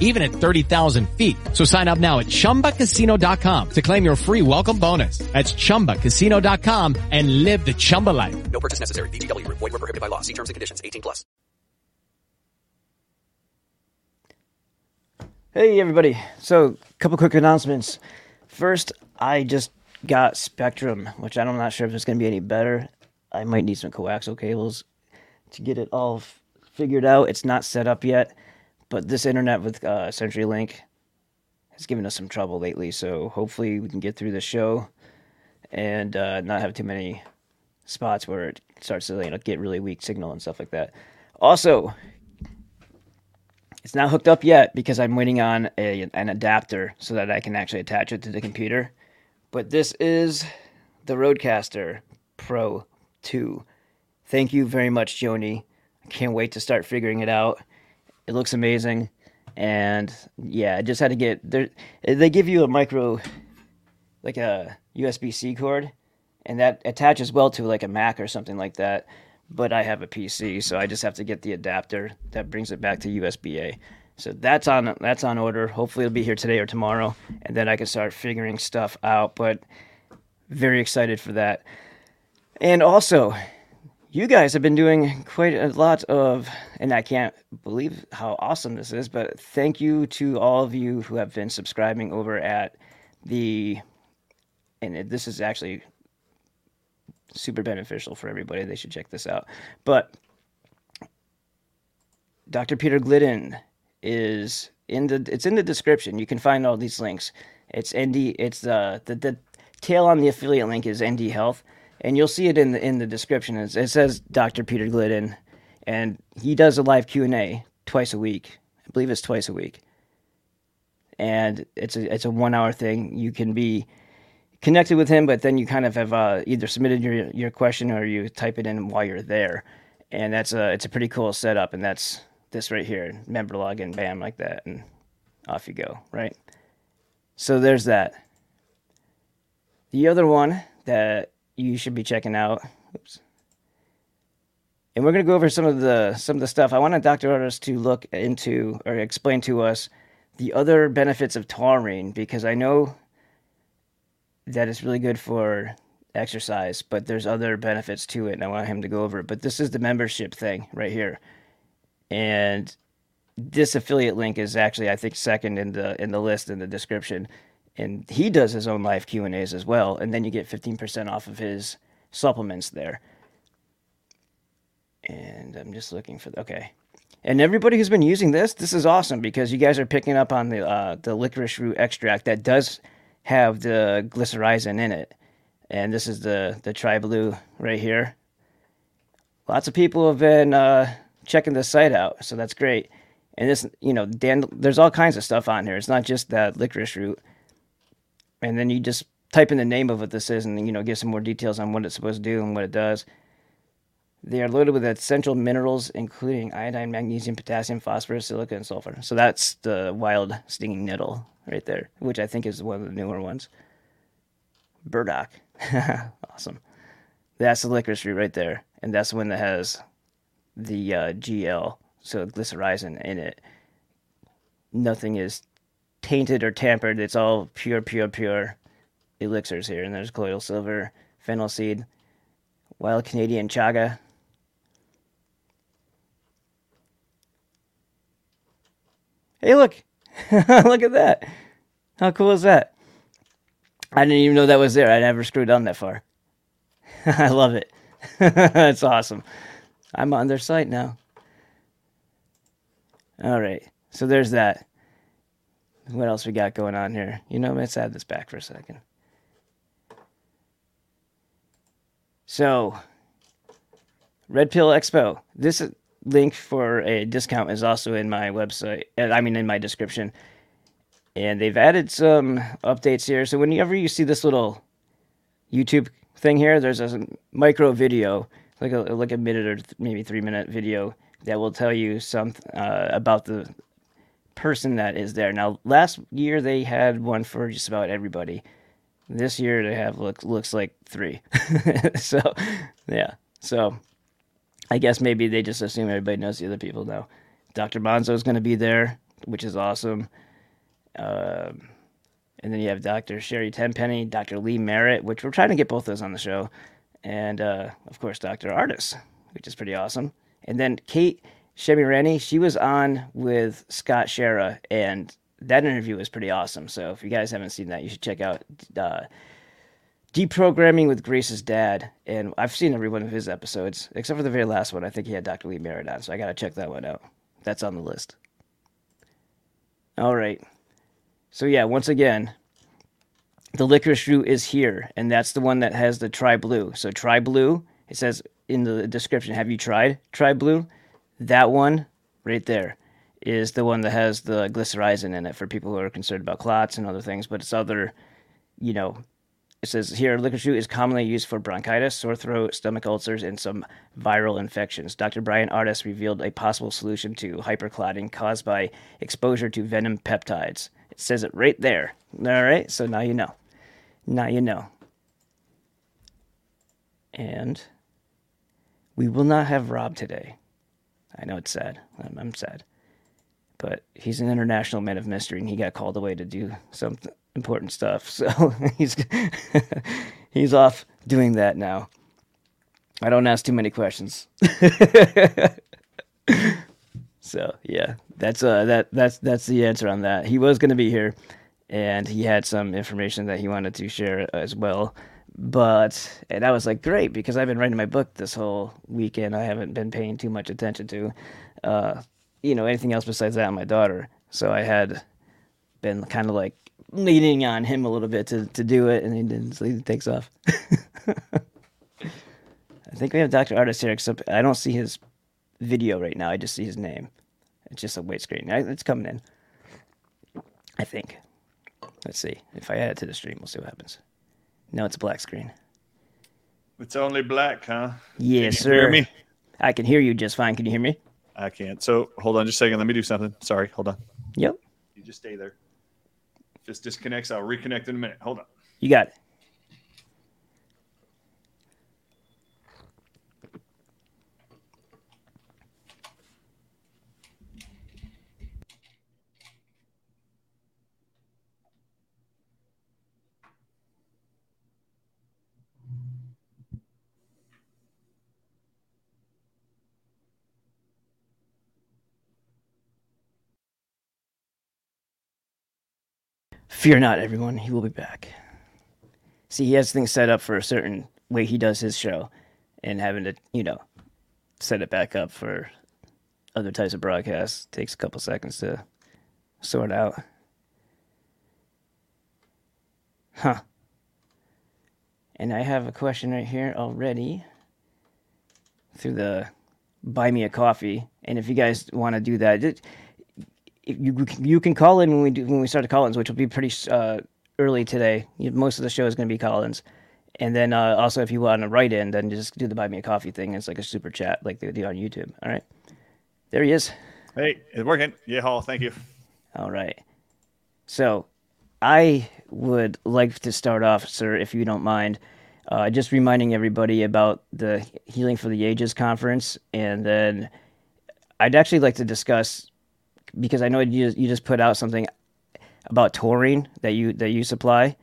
even at 30,000 feet. So sign up now at ChumbaCasino.com to claim your free welcome bonus. That's ChumbaCasino.com and live the Chumba life. No purchase necessary. VGW Group. Void were prohibited by law. See terms and conditions. 18 plus. Hey everybody. So, a couple quick announcements. First, I just got Spectrum, which I'm not sure if it's going to be any better. I might need some coaxial cables to get it all f- figured out. It's not set up yet, but this internet with uh, CenturyLink has given us some trouble lately. So hopefully we can get through the show and uh, not have too many spots where it starts to you know, get really weak signal and stuff like that. Also, it's not hooked up yet because I'm waiting on a, an adapter so that I can actually attach it to the computer. But this is the Rodecaster Pro 2. Thank you very much, Joni. I can't wait to start figuring it out. It looks amazing. And yeah, I just had to get there. They give you a micro, like a USB C cord, and that attaches well to like a Mac or something like that. But I have a PC, so I just have to get the adapter that brings it back to USB A. So that's on that's on order. Hopefully it'll be here today or tomorrow, and then I can start figuring stuff out. But very excited for that. And also, you guys have been doing quite a lot of, and I can't believe how awesome this is, but thank you to all of you who have been subscribing over at the, and this is actually super beneficial for everybody. They should check this out. But Dr. Peter Glidden is in the it's in the description. You can find all these links. It's ND it's uh, the the tail on the affiliate link is ND Health and you'll see it in the in the description. It's, it says Dr. Peter Glidden and he does a live Q&A twice a week. I believe it's twice a week. And it's a it's a 1 hour thing. You can be connected with him, but then you kind of have uh, either submitted your your question or you type it in while you're there, and that's a it's a pretty cool setup, and that's this right here, member login, bam, like that, and off you go, right? So there's that. The other one that you should be checking out, oops, and we're gonna go over some of the some of the stuff. I wanted Dr. Ardis to look into or explain to us the other benefits of taurine because I know that it's really good for exercise, but there's other benefits to it, and I want him to go over it. But this is the membership thing right here, and this affiliate link is actually I think second in the in the list in the description, and he does his own live Q and A's as well, and then you get fifteen percent off of his supplements there. And I'm just looking for okay. And everybody who's been using this, this is awesome because you guys are picking up on the uh, the licorice root extract that does have the glycyrrhizin in it. And this is the the Try Blue right here. Lots of people have been uh, checking this site out, so that's great. And this, you know, Dan, there's all kinds of stuff on here. It's not just that licorice root. And then you just type in the name of what this is, and you know, give some more details on what it's supposed to do and what it does. They are loaded with essential minerals, including iodine, magnesium, potassium, phosphorus, silica, and sulfur. So that's the wild stinging nettle right there, which I think is one of the newer ones. Burdock. awesome. That's the licorice root right there. And that's the one that has the uh, GL, so glycyrrhizin in it. Nothing is tainted or tampered. It's all pure, pure, pure elixirs here. And there's colloidal silver, fennel seed, wild Canadian chaga. Hey, look! look at that! How cool is that? I didn't even know that was there. I never screwed on that far. I love it. That's awesome. I'm on their site now. All right. So there's that. What else we got going on here? You know, let's add this back for a second. So, Red Pill Expo. This link for a discount is also in my website. uh, I mean, in my description. And they've added some updates here. So whenever you see this little YouTube thing here, there's a micro video, like a like a minute or th- maybe three minute video that will tell you some uh, about the person that is there. Now, last year they had one for just about everybody. This year they have look looks like three. so, yeah. So, I guess maybe they just assume everybody knows the other people now. Dr. Monzo is going to be there, which is awesome. Um, and then you have Dr. Sherry Tenpenny, Dr. Lee Merritt, which we're trying to get both those on the show, and uh, of course Dr. Ardis, which is pretty awesome. And then Kate Shemirani, she was on with Scott Shera, and that interview was pretty awesome. So if you guys haven't seen that, you should check out uh, Deprogramming with Grace's dad. And I've seen every one of his episodes, except for the very last one. I think he had Dr. Lee Merritt on, so I got to check that one out. That's on the list. All right. So yeah, once again, the licorice root is here, and that's the one that has the Try Blue. So Try Blue, it says in the description, have you tried Try Blue? That one right there is the one that has the glycyrrhizin in it for people who are concerned about clots and other things, but it's other, you know, it says here licorice root is commonly used for bronchitis, sore throat, stomach ulcers, and some viral infections. Dr. Bryan Ardis revealed a possible solution to hyperclotting caused by exposure to venom peptides. It says it right there. All right, so now you know. Now you know. And we will not have Rob today. I know it's sad. I'm, I'm sad. But he's an international man of mystery, and he got called away to do some important stuff. So he's he's off doing that now. I don't ask too many questions. so yeah, that's uh that that's that's the answer on that. He was going to be here, and he had some information that he wanted to share as well. But and I was like, great, because I've been writing my book this whole weekend. I haven't been paying too much attention to, uh, you know, anything else besides that. and My daughter. So I had been kind of like leaning on him a little bit to, to do it, and he didn't. So he takes off. I think we have Dr. Ardis here, except I don't see his video right now. I just see his name. It's just a white screen. It's coming in. I think. Let's see. If I add it to the stream, we'll see what happens. No, it's a black screen. It's only black, huh? Yes, you sir. hear me? I can hear you just fine. Can you hear me? I can't. So hold on just a second. Let me do something. Sorry. Hold on. Yep. You just stay there. If this disconnects, I'll reconnect in a minute. Hold on. You got it. Fear not, everyone. He will be back. See, he has things set up for a certain way he does his show, and having to, you know, set it back up for other types of broadcasts takes a couple seconds to sort out. Huh. And I have a question right here already through the buy me a coffee. And if you guys want to do that, you you can call in when we do when we start the call-ins, which will be pretty uh, early today. Most of the show is going to be call-ins, and then uh, also if you want to write in, then just do the buy me a coffee thing. It's like a super chat, like they do on YouTube. All right, there he is. Hey, it's working. Yeah, Hall. Thank you. All right. So, I would like to start off, sir, if you don't mind, uh, just reminding everybody about the Healing for the Ages conference, and then I'd actually like to discuss because I know you you just put out something about taurine that you that you supply.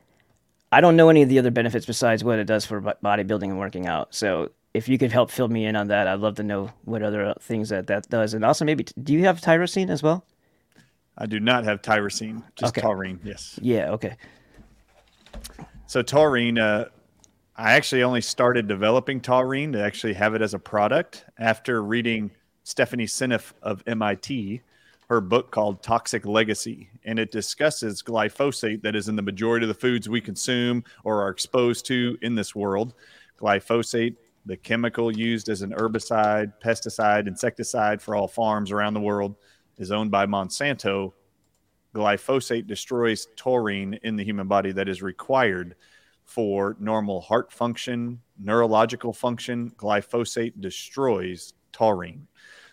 I don't know any of the other benefits besides what it does for bodybuilding and working out. So if you could help fill me in on that, I'd love to know what other things that that does, and also maybe do you have tyrosine as well? I do not have tyrosine, just Okay. taurine. Yes. Yeah. Okay. So taurine, uh, I actually only started developing taurine to actually have it as a product after reading Stephanie Seneff of MIT, her book called Toxic Legacy. And it discusses glyphosate that is in the majority of the foods we consume or are exposed to in this world. Glyphosate, the chemical used as an herbicide, pesticide, insecticide for all farms around the world, is owned by Monsanto. Glyphosate destroys taurine in the human body that is required for normal heart function, neurological function. Glyphosate destroys taurine.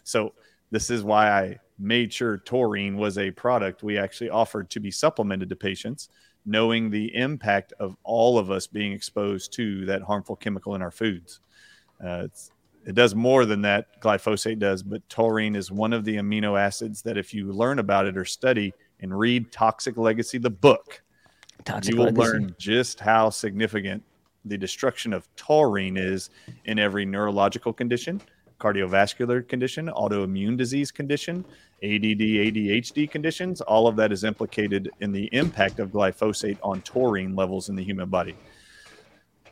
So, this is why I made sure taurine was a product we actually offered to be supplemented to patients, knowing the impact of all of us being exposed to that harmful chemical in our foods. Uh, it does more than that, glyphosate does, but taurine is one of the amino acids that, if you learn about it or study and read Toxic Legacy, the book, Toxic you will legacy. learn just how significant the destruction of taurine is in every neurological condition, cardiovascular condition, autoimmune disease condition, ADD, ADHD conditions. All of that is implicated in the impact of glyphosate on taurine levels in the human body.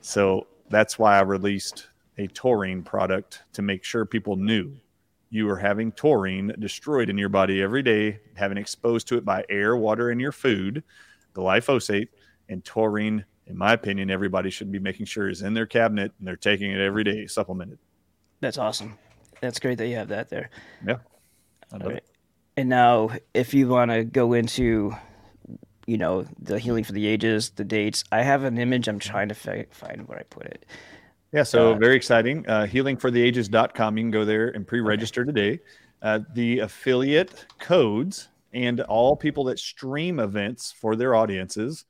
So that's why I released a taurine product to make sure people knew you are having taurine destroyed in your body every day, having exposed to it by air, water, and your food glyphosate and taurine in my opinion everybody should be making sure is in their cabinet and they're taking it every day supplemented That's awesome. That's great that you have that there. yeah All right. it. And now, if you want to go into, you know, the healing for the ages, the dates, I have an image. I'm trying to fi- find where I put it. yeah so Uh, very exciting uh, healingfortheages.com you can go there and pre-register today uh, the affiliate codes and all people that stream events for their audiences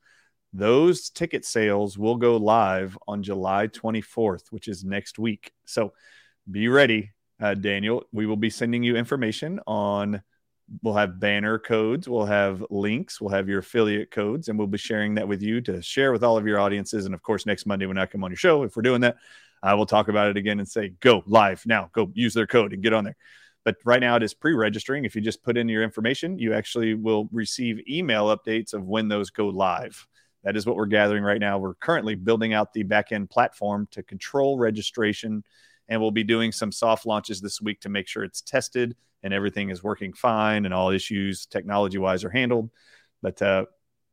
those ticket sales will go live on july 24th which is next week so be ready uh, daniel. We will be sending you information on we'll have banner codes we'll have links we'll have your affiliate codes and we'll be sharing that with you to share with all of your audiences. And of course next monday when i come on your show if we're doing that i will talk about it again and say go live now. Go use their code and get on there. But right now it is pre-registering. If you just put in your information you actually will receive email updates of when those go live. That is what we're gathering right now. We're currently building out the backend platform to control registration and we'll be doing some soft launches this week to make sure it's tested and everything is working fine and all issues technology wise are handled. But uh,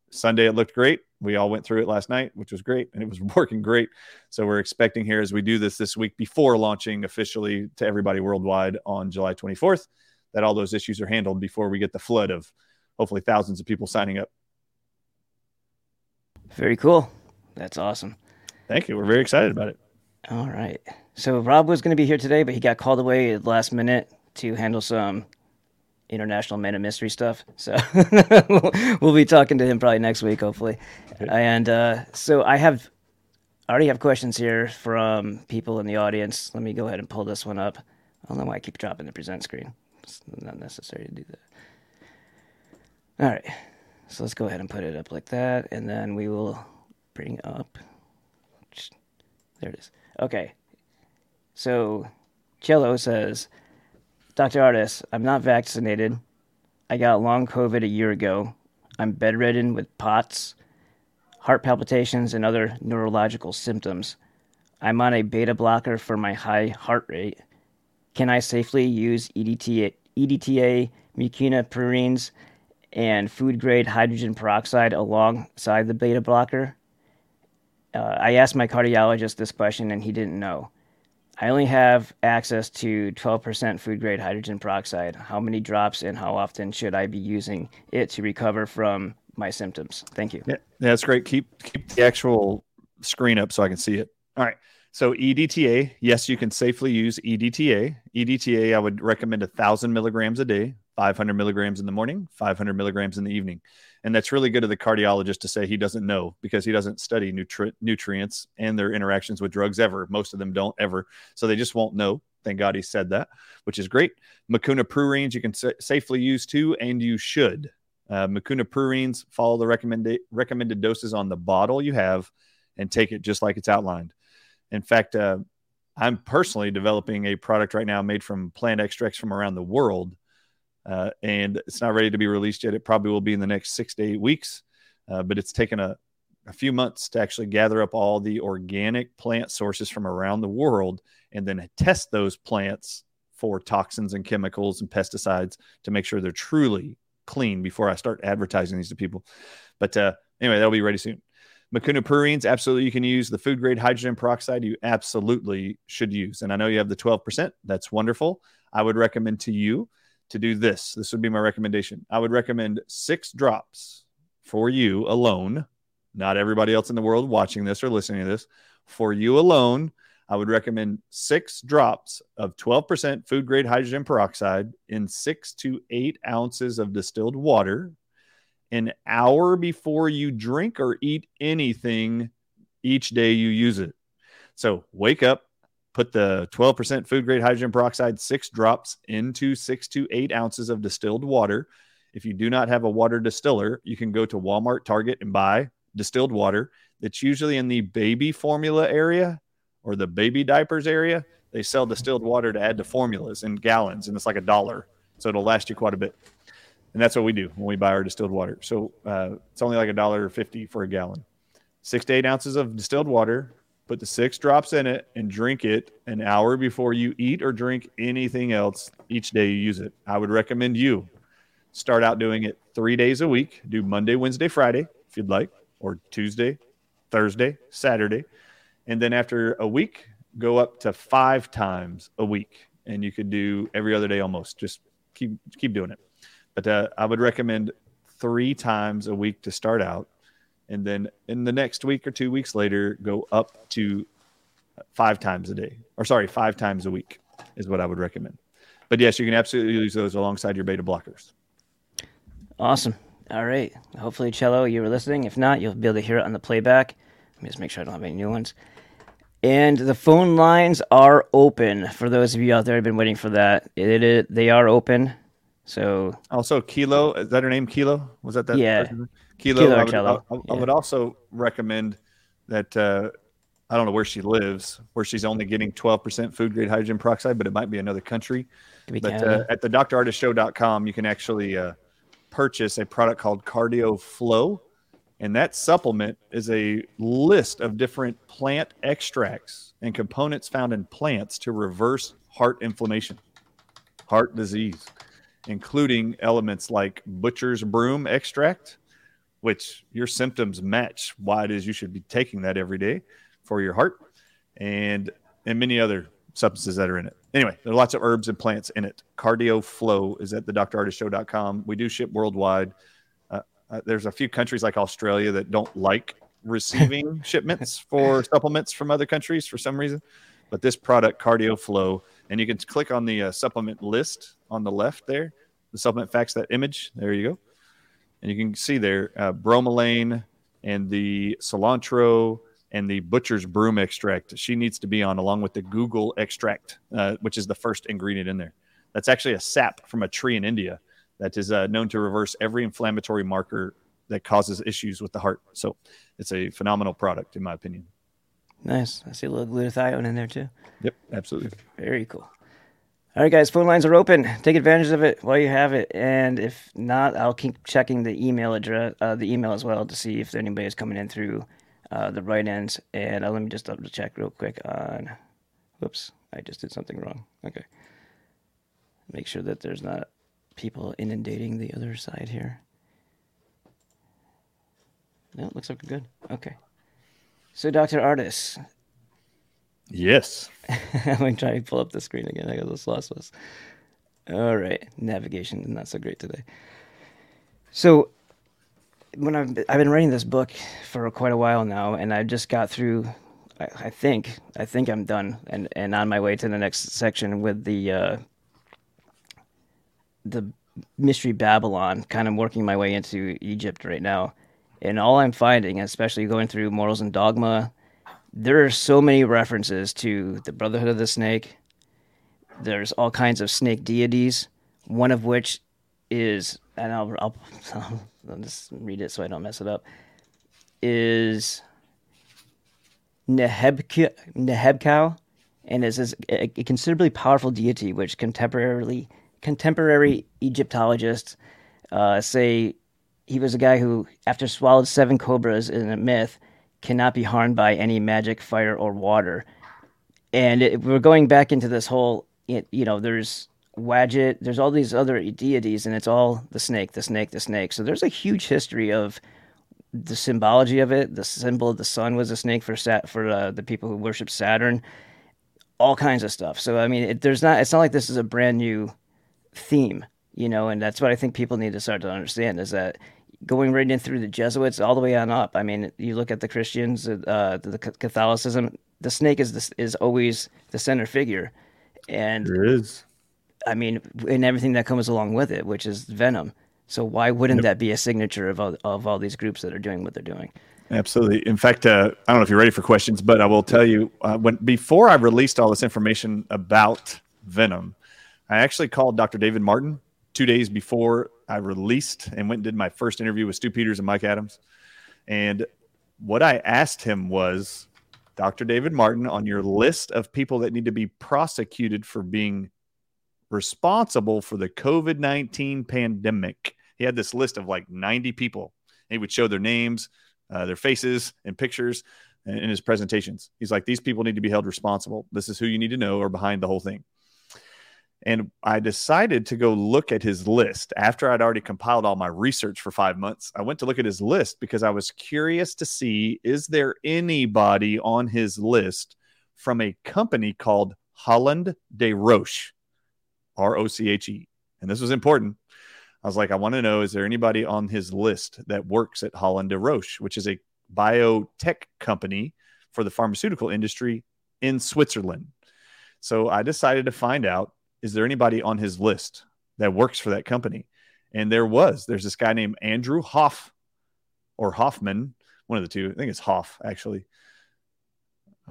sunday it looked great. We all went through it last night which was great and it was working great. So we're expecting here as we do this this week before launching officially to everybody worldwide on july 24th that all those issues are handled before we get the flood of hopefully thousands of people signing up. Very cool. That's awesome. thank you. We're very excited about it All right. So Rob was going to be here today, but he got called away at the last minute to handle some international man of mystery stuff. So we'll be talking to him probably next week, hopefully. And uh, so I have I already have questions here from people in the audience. Let me go ahead and pull this one up. I don't know why I keep dropping the present screen. It's not necessary to do that. All right. So let's go ahead and put it up like that, and then we will bring up. There it is. Okay. So, Cello says, Dr. Ardis, I'm not vaccinated. I got long COVID a year ago. I'm bedridden with POTS, heart palpitations, and other neurological symptoms. I'm on a beta blocker for my high heart rate. Can I safely use EDTA, EDTA mucuna pruriens, and food grade hydrogen peroxide alongside the beta blocker? Uh, I asked my cardiologist this question and he didn't know. I only have access to 12% food grade hydrogen peroxide. How many drops and how often should I be using it to recover from my symptoms? Thank you. Yeah, that's great. Keep keep the actual screen up so I can see it. All right. So EDTA, yes, you can safely use EDTA. EDTA, I would recommend a thousand milligrams a day, 500 milligrams in the morning, 500 milligrams in the evening, and that's really good of the cardiologist to say he doesn't know because he doesn't study nutri- nutrients and their interactions with drugs ever. Most of them don't ever, so they just won't know. Thank God he said that, which is great. Mucuna pruriens you can sa- safely use too, and you should. Uh, Mucuna pruriens follow the recommended recommended doses on the bottle you have, and take it just like it's outlined. In fact, uh, I'm personally developing a product right now made from plant extracts from around the world, uh, and it's not ready to be released yet. It probably will be in the next six to eight weeks, uh, but it's taken a a few months to actually gather up all the organic plant sources from around the world and then test those plants for toxins and chemicals and pesticides to make sure they're truly clean before I start advertising these to people. But uh, anyway, that'll be ready soon. Mucuna pruriens, absolutely, you can use the food grade hydrogen peroxide. You absolutely should use. And I know you have the 12%. That's wonderful. I would recommend to you to do this. This would be my recommendation. I would recommend six drops for you alone, not everybody else in the world watching this or listening to this. For you alone, I would recommend six drops of 12% food grade hydrogen peroxide in six to eight ounces of distilled water an hour before you drink or eat anything each day you use it. So wake up, put the 12% food grade hydrogen peroxide, six drops into six to eight ounces of distilled water. If you do not have a water distiller, you can go to Walmart, Target, and buy distilled water. It's usually in the baby formula area or the baby diapers area. They sell distilled water to add to formulas in gallons, and it's like a dollar. So it'll last you quite a bit and that's what we do when we buy our distilled water. So uh, it's only like a dollar fifty for a gallon. Six to eight ounces of distilled water. Put the six drops in it and drink it an hour before you eat or drink anything else each day you use it. I would recommend you start out doing it three days a week. Do Monday, Wednesday, Friday if you'd like, or Tuesday, Thursday, Saturday, and then after a week, go up to five times a week, and you could do every other day almost. Just keep keep doing it. But uh, I would recommend three times a week to start out. And then in the next week or two weeks later, go up to five times a day, or sorry, five times a week is what I would recommend. But yes, you can absolutely use those alongside your beta blockers. Awesome. All right. Hopefully, Cello, you were listening. If not, you'll be able to hear it on the playback. Let me just make sure I don't have any new ones. And the phone lines are open for those of you out there who've been waiting for that. It, it, they are open. So also Kilo, is that her name? Kilo was that that? Yeah, person? Kilo. Kilo I, would, I, I- Yeah. would also recommend that. Uh, I don't know where she lives, where she's only getting 12% food grade hydrogen peroxide, but it might be another country. But uh, at the drardisshow.com, you can actually uh, purchase a product called Cardio Flow. And that supplement is a list of different plant extracts and components found in plants to reverse heart inflammation, heart disease, including elements like butcher's broom extract, which your symptoms match why it is you should be taking that every day for your heart, and and many other substances that are in it. Anyway, there are lots of herbs and plants in it. Cardio Flow is at the drardisshow.com. We do ship worldwide. Uh, uh, there's a few countries like Australia that don't like receiving shipments for supplements from other countries for some reason. But this product, Cardio Flow, and you can click on the uh, supplement list on the left there, the supplement facts, that image. There you go. And you can see there uh, bromelain and the cilantro and the butcher's broom extract. She needs to be on along with the guggul extract, uh, which is the first ingredient in there. That's actually a sap from a tree in India that is uh, known to reverse every inflammatory marker that causes issues with the heart. So it's a phenomenal product, in my opinion. nice. I see a little glutathione in there too. Yep, absolutely. Very cool. All right, guys, phone lines are open. Take advantage of it while you have it, and if not, I'll keep checking the email address, uh, the email as well, to see if anybody is coming in through uh, the right ends. And uh, let me just double check real quick on. Whoops, I just did something wrong. Okay. Make sure that there's not people inundating the other side here. No, it looks like good. Okay. So, Dr. Ardis, Yes. I'm gonna try to pull up the screen again. I got those lossless. All right, navigation is not so great today. So, when I've I've been writing this book for quite a while now, and I just got through. I, I think I think I'm done, and and on my way to the next section with the uh, the mystery Babylon. Kind of working my way into Egypt right now, and all I'm finding, especially going through Morals and Dogma, there are so many references to the Brotherhood of the Snake. There's all kinds of snake deities, one of which is, and I'll, I'll, I'll just read it so I don't mess it up, is Nehebka, Nehebkau, and is, is a, a considerably powerful deity which contemporarily contemporary Egyptologists uh, say he was a guy who, after swallowed seven cobras in a myth, cannot be harmed by any magic, fire, or water. And it, we're going back into this whole, you know, there's Wadjet, there's all these other deities, and it's all the snake, the snake, the snake. So there's a huge history of the symbology of it. The symbol of the sun was a snake for Sat for uh, the people who worship Saturn. All kinds of stuff. So I mean, it, there's not. It's not like this is a brand new theme, you know. And that's what I think people need to start to understand is that going right in through the Jesuits all the way on up. I mean, you look at the Christians, uh, the Catholicism. The snake is this, is always the center figure, and There is. I mean, and everything that comes along with it, which is venom. So why wouldn't Yep. that be a signature of all, of all these groups that are doing what they're doing? Absolutely. In fact, uh, I don't know if you're ready for questions, but I will tell you uh, when before I released all this information about Venom, I actually called Dr. David Martin two days before I released and went and did my first interview with Stu Peters and Mike Adams. And what I asked him was, Dr. David Martin, on your list of people that need to be prosecuted for being responsible for the COVID 19 pandemic, he had this list of like 90 people. He would show their names, uh, their faces, and pictures in, his presentations. He's like, these people need to be held responsible. This is who you need to know or behind the whole thing. And I decided to go look at his list after I'd already compiled all my research for five months. I went to look at his list because I was curious to see is there anybody on his list from a company called Holland de Roche, R O C H E. And this was important. I was like, I want to know is there anybody on his list that works at Holland de Roche, which is a biotech company for the pharmaceutical industry in Switzerland? So I decided to find out is there anybody on his list that works for that company? And there was. There's this guy named Andrew Hoff or Hoffman, one of the two. I think it's Hoff, actually.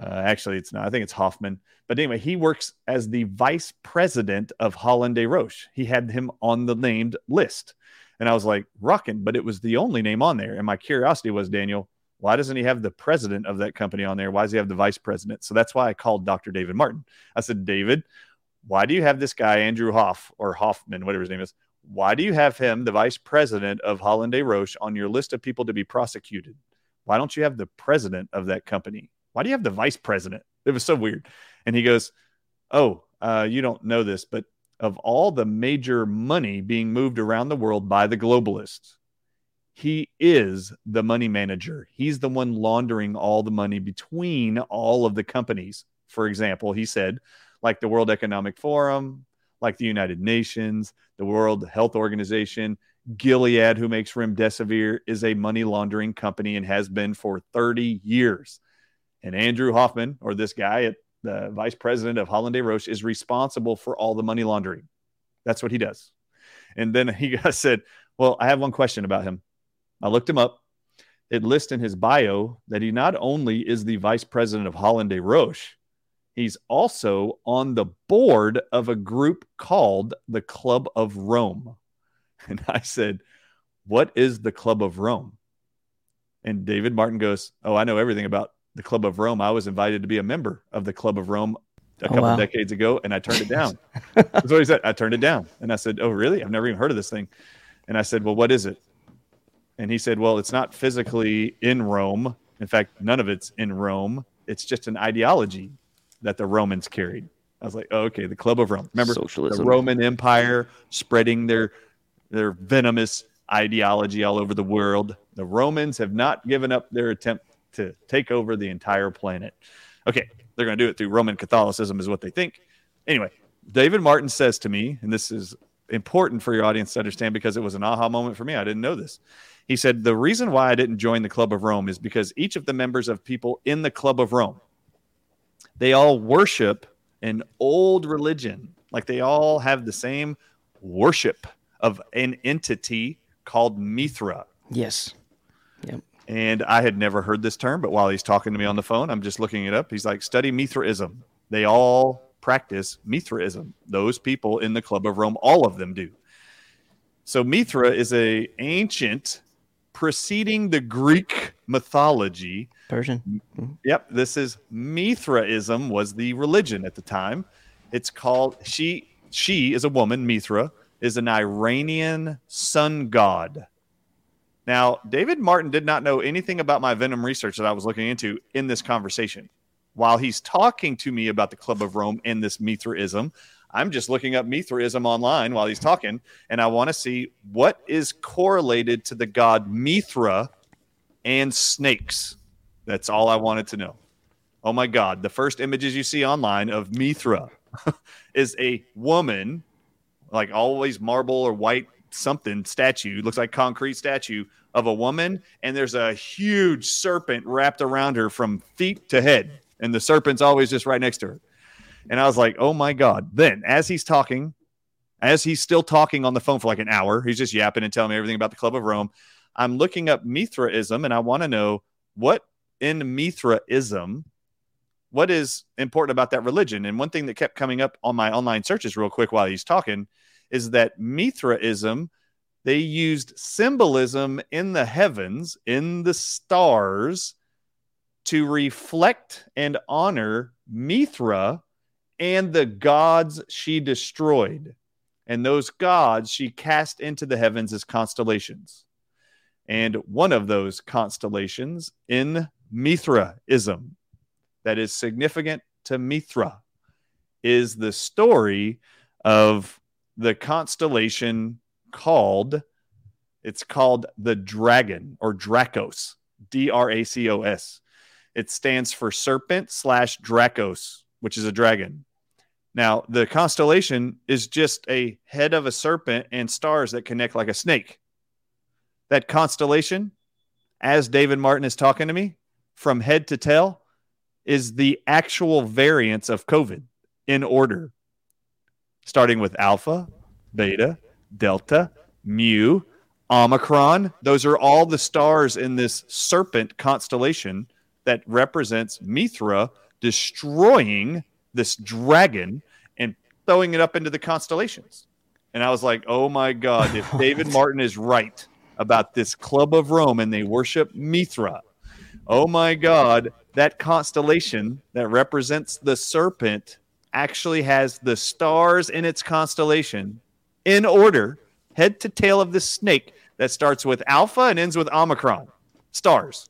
Uh, actually, it's not. I think it's Hoffman. But anyway, he works as the vice president of Holland de Roche. He had him on the named list. And I was like, rocking, but it was the only name on there. And my curiosity was, Daniel, why doesn't he have the president of that company on there? Why does he have the vice president? So that's why I called Dr. David Martin. I said, David, why do you have this guy, Andrew Hoff or Hoffman, whatever his name is? Why do you have him, the vice president of Holland de Roche, on your list of people to be prosecuted? Why don't you have the president of that company? Why do you have the vice president? It was so weird. And he goes, Oh, uh, you don't know this, but of all the major money being moved around the world by the globalists, he is the money manager. He's the one laundering all the money between all of the companies. For example, he said, like the World Economic Forum, like the United Nations, the World Health Organization, Gilead, who makes remdesivir, is a money laundering company and has been for 30 years. And Andrew Hoffman, or this guy at the vice president of Holland Roche, is responsible for all the money laundering. That's what he does. And then he said, Well, I have one question about him. I looked him up. It lists in his bio that he not only is the vice president of Holland Roche, he's also on the board of a group called the Club of Rome. And I said, What is the Club of Rome? And David Martin goes, Oh, I know everything about the Club of Rome. I was invited to be a member of the Club of Rome a Oh, couple wow. decades ago, and I turned it down. That's what he said. I turned it down. And I said, Oh, really? I've never even heard of this thing. And I said, Well, what is it? And he said, Well, it's not physically in Rome. In fact, none of it's in Rome. It's just an ideology that the Romans carried. I was like, oh, okay, the Club of Rome. Remember Socialism. the Roman Empire spreading their their venomous ideology all over the world. The Romans have not given up their attempt to take over the entire planet. Okay, they're going to do it through Roman Catholicism, is what they think. Anyway, David Martin says to me, and this is important for your audience to understand because it was an aha moment for me. I didn't know this. He said, The reason why I didn't join the Club of Rome is because each of the members of people in the Club of Rome, they all worship an old religion. Like they all have the same worship of an entity called Mithra. Yes. Yep. And I had never heard this term, but while he's talking to me on the phone, I'm just looking it up. He's like, study Mithraism. They all practice Mithraism. Those people in the Club of Rome, all of them do. So Mithra is a ancient preceding the Greek mythology Persian. Mm-hmm. Yep, this is Mithraism was the religion at the time. It's called she she is a woman, Mithra is an Iranian sun god. Now, David Martin did not know anything about my Venom research that I was looking into in this conversation. While he's talking to me about the Club of Rome and this Mithraism, I'm just looking up Mithraism online while he's talking, and I want to see what is correlated to the god Mithra and snakes. That's all I wanted to know. Oh my God. The first images you see online of Mithra is a woman, like always marble or white something statue, looks like concrete statue of a woman, and there's a huge serpent wrapped around her from feet to head. And the serpent's always just right next to her. And I was like, oh my God. Then, as he's talking, as he's still talking on the phone for like an hour, he's just yapping and telling me everything about the Club of Rome. I'm looking up Mithraism and I want to know what in Mithraism, what is important about that religion. And one thing that kept coming up on my online searches, real quick, while he's talking, is that Mithraism, they used symbolism in the heavens, in the stars, to reflect and honor Mithra and the gods she destroyed. And those gods she cast into the heavens as constellations. And one of those constellations in Mithraism that is significant to Mithra is the story of the constellation called it's called the dragon or Dracos, D R A C O S. It stands for serpent slash Dracos, which is a dragon. Now, the constellation is just a head of a serpent and stars that connect like a snake. That constellation, as David Martin is talking to me, from head to tail, is the actual variants of COVID in order, starting with Alpha, Beta, Delta, Mu, Omicron. Those are all the stars in this serpent constellation that represents Mithra destroying this dragon and throwing it up into the constellations. And I was like, oh my God, if David Martin is right about this club of Rome and they worship Mithra, oh my God, that constellation that represents the serpent actually has the stars in its constellation in order, head to tail of the snake that starts with Alpha and ends with Omicron. Stars.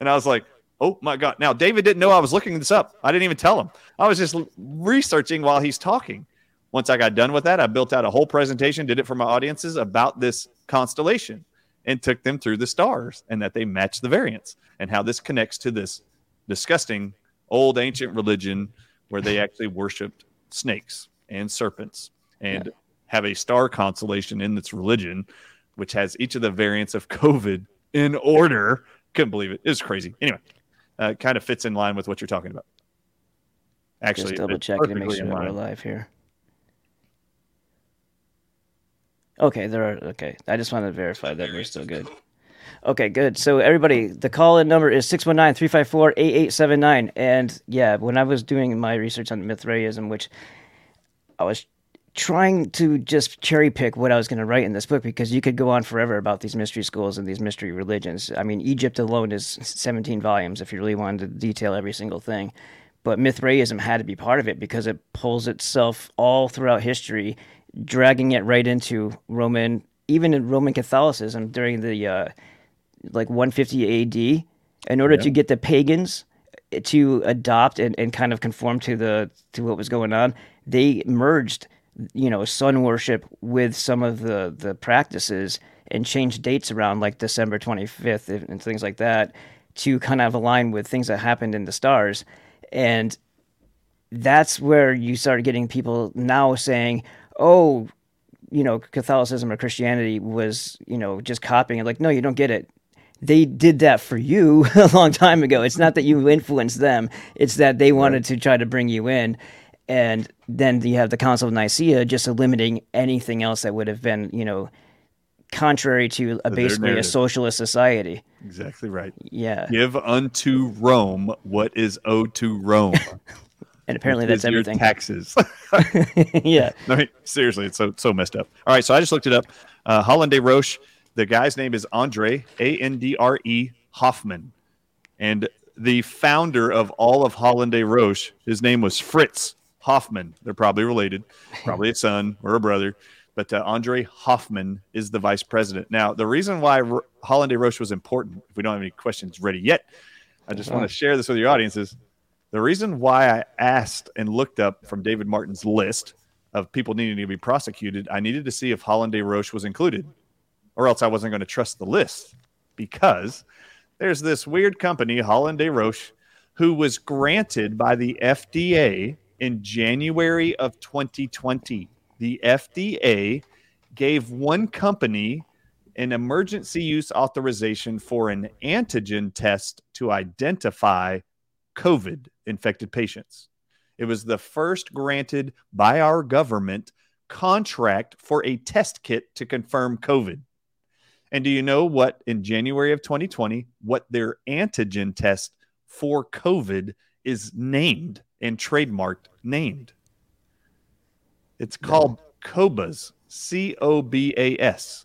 And I was like, Oh my God. Now, David didn't know I was looking this up. I didn't even tell him. I was just researching while he's talking. Once I got done with that, I built out a whole presentation, did it for my audiences about this constellation and took them through the stars and that they match the variants and how this connects to this disgusting old ancient religion where they actually worshiped snakes and serpents and yeah. have a star constellation in this religion, which has each of the variants of COVID in order. Couldn't believe it. It was crazy. Anyway, uh, kind of fits in line with what you're talking about. Actually, Just double checking to make sure we're live here. Okay, there are. Okay, I just wanted to verify that we're still good. Okay, good. So everybody, the call-in number is 619-354-8879. And yeah, when I was doing my research on Mithraism, which I was trying to just cherry pick what I was going to write in this book because you could go on forever about these mystery schools and these mystery religions. I mean, Egypt alone is 17 volumes if you really wanted to detail every single thing. But Mithraism had to be part of it because it pulls itself all throughout history, dragging it right into Roman, even in Roman Catholicism during the uh, like 150 AD, in order yeah. to get the pagans to adopt and, and kind of conform to the to what was going on. They merged you know sun worship with some of the the practices and change dates around like December 25th and things like that to kind of align with things that happened in the stars. And that's where you start getting people now saying oh you know Catholicism or Christianity was you know just copying it. Like no you don't get it. They did that for you a long time ago. It's not that you influenced them; it's that they wanted to try to bring you in and then you have the Council of Nicaea just eliminating anything else that would have been, you know, contrary to a, basically a socialist society. Exactly right. Yeah. Give unto Rome what is owed to Rome. and apparently that's everything. taxes. yeah. I mean, seriously, it's so so messed up. All right, so I just looked it up. Uh, Roche. The guy's name is Andre A N D R E Hoffman, and the founder of all of Holland de Roche. His name was Fritz Hoffman. They're probably related, probably a son or a brother. but uh, Andre Hoffman is the vice president. Now, the reason why R- Holland A. Roche was important, if we don't have any questions ready yet, I just want to share this with your audience is the reason why I asked and looked up from David Martin's list of people needing to be prosecuted, I needed to see if Holland A. Roche was included, or else I wasn't going to trust the list because there's this weird company, Holland A. Roche, who was granted by the FDA in January of 2020. The FDA gave one company an emergency use authorization for an antigen test to identify COVID infected patients. It was the first granted by our government contract for a test kit to confirm COVID. And do you know what in January of 2020, what their antigen test for COVID is named and trademarked named? It's called COBAS, C O B A S.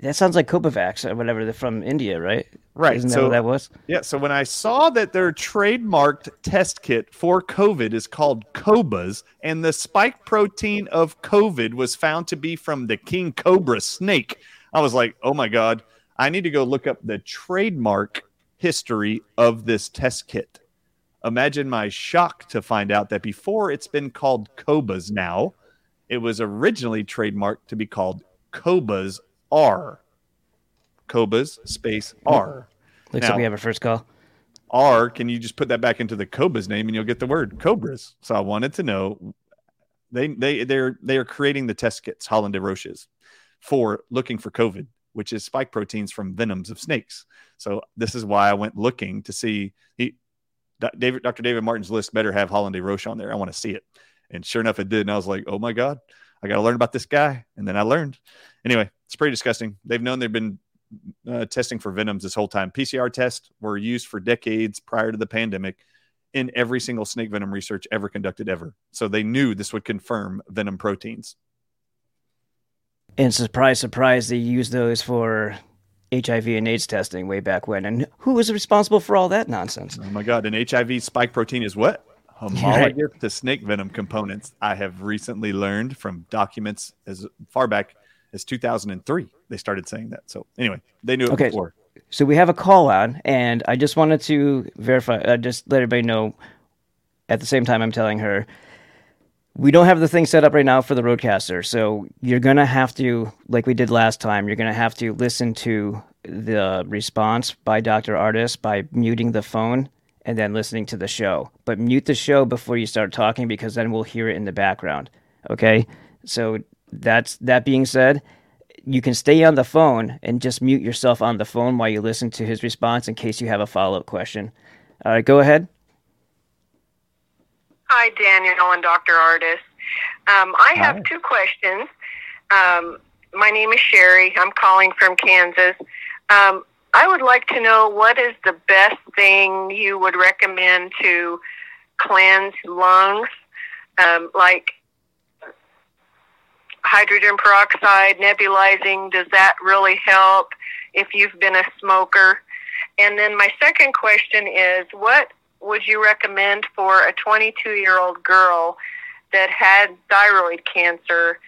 That sounds like Copavax or uh, whatever. They're from India, right? Right. Isn't that what that was? Yeah. So when I saw that their trademarked test kit for COVID is called COBAS, and the spike protein of COVID was found to be from the king cobra snake, I was like, oh my God, I need to go look up the trademark history of this test kit. Imagine my shock to find out that before it's been called COBAS now, it was originally trademarked to be called COBAS R. COBAS space R. Looks Now- like we have our first call. R, can you just put that back into the Cobras name and you'll get the word Cobras? So I wanted to know they they they're they are creating the test kits, Holland de Roche's, for looking for COVID, which is spike proteins from venoms of snakes. So this is why I went looking to see he David Dr. David Martin's list better have Holland A. Roche on there. I want to see it. And sure enough, it did. And I was like, oh my God, I got to learn about this guy. And then I learned. Anyway, it's pretty disgusting. They've known they've been uh, testing for venoms this whole time. PCR tests were used for decades prior to the pandemic in every single snake venom research ever conducted ever. So they knew this would confirm venom proteins. And surprise, surprise, they used those for HIV and AIDS testing way back when. And who was responsible for all that nonsense? Oh my God. An HIV spike protein is what? Homologous to snake venom components. I have recently learned from documents as far back as 2003. They started saying that. So anyway, they knew it Okay. before. So we have a call on, and I just wanted to verify, uh, just let everybody know at the same time I'm telling her we don't have the thing set up right now for the RodeCaster. So you're going to have to, like we did last time, you're going to have to listen to the response by Dr. Ardis by muting the phone and then listening to the show. But mute the show before you start talking because then we'll hear it in the background. Okay? So that's that being said, you can stay on the phone and just mute yourself on the phone while you listen to his response in case you have a follow-up question. All right, go ahead. Hi, Daniel and Dr. Ardis. Um, I have two questions. Um, my name is Sherry. I'm calling from Kansas. Um, I would like to know what is the best thing you would recommend to cleanse lungs, um, like hydrogen peroxide, nebulizing. Does that really help if you've been a smoker? And then my second question is what would you recommend for a 22 year old girl that had thyroid cancer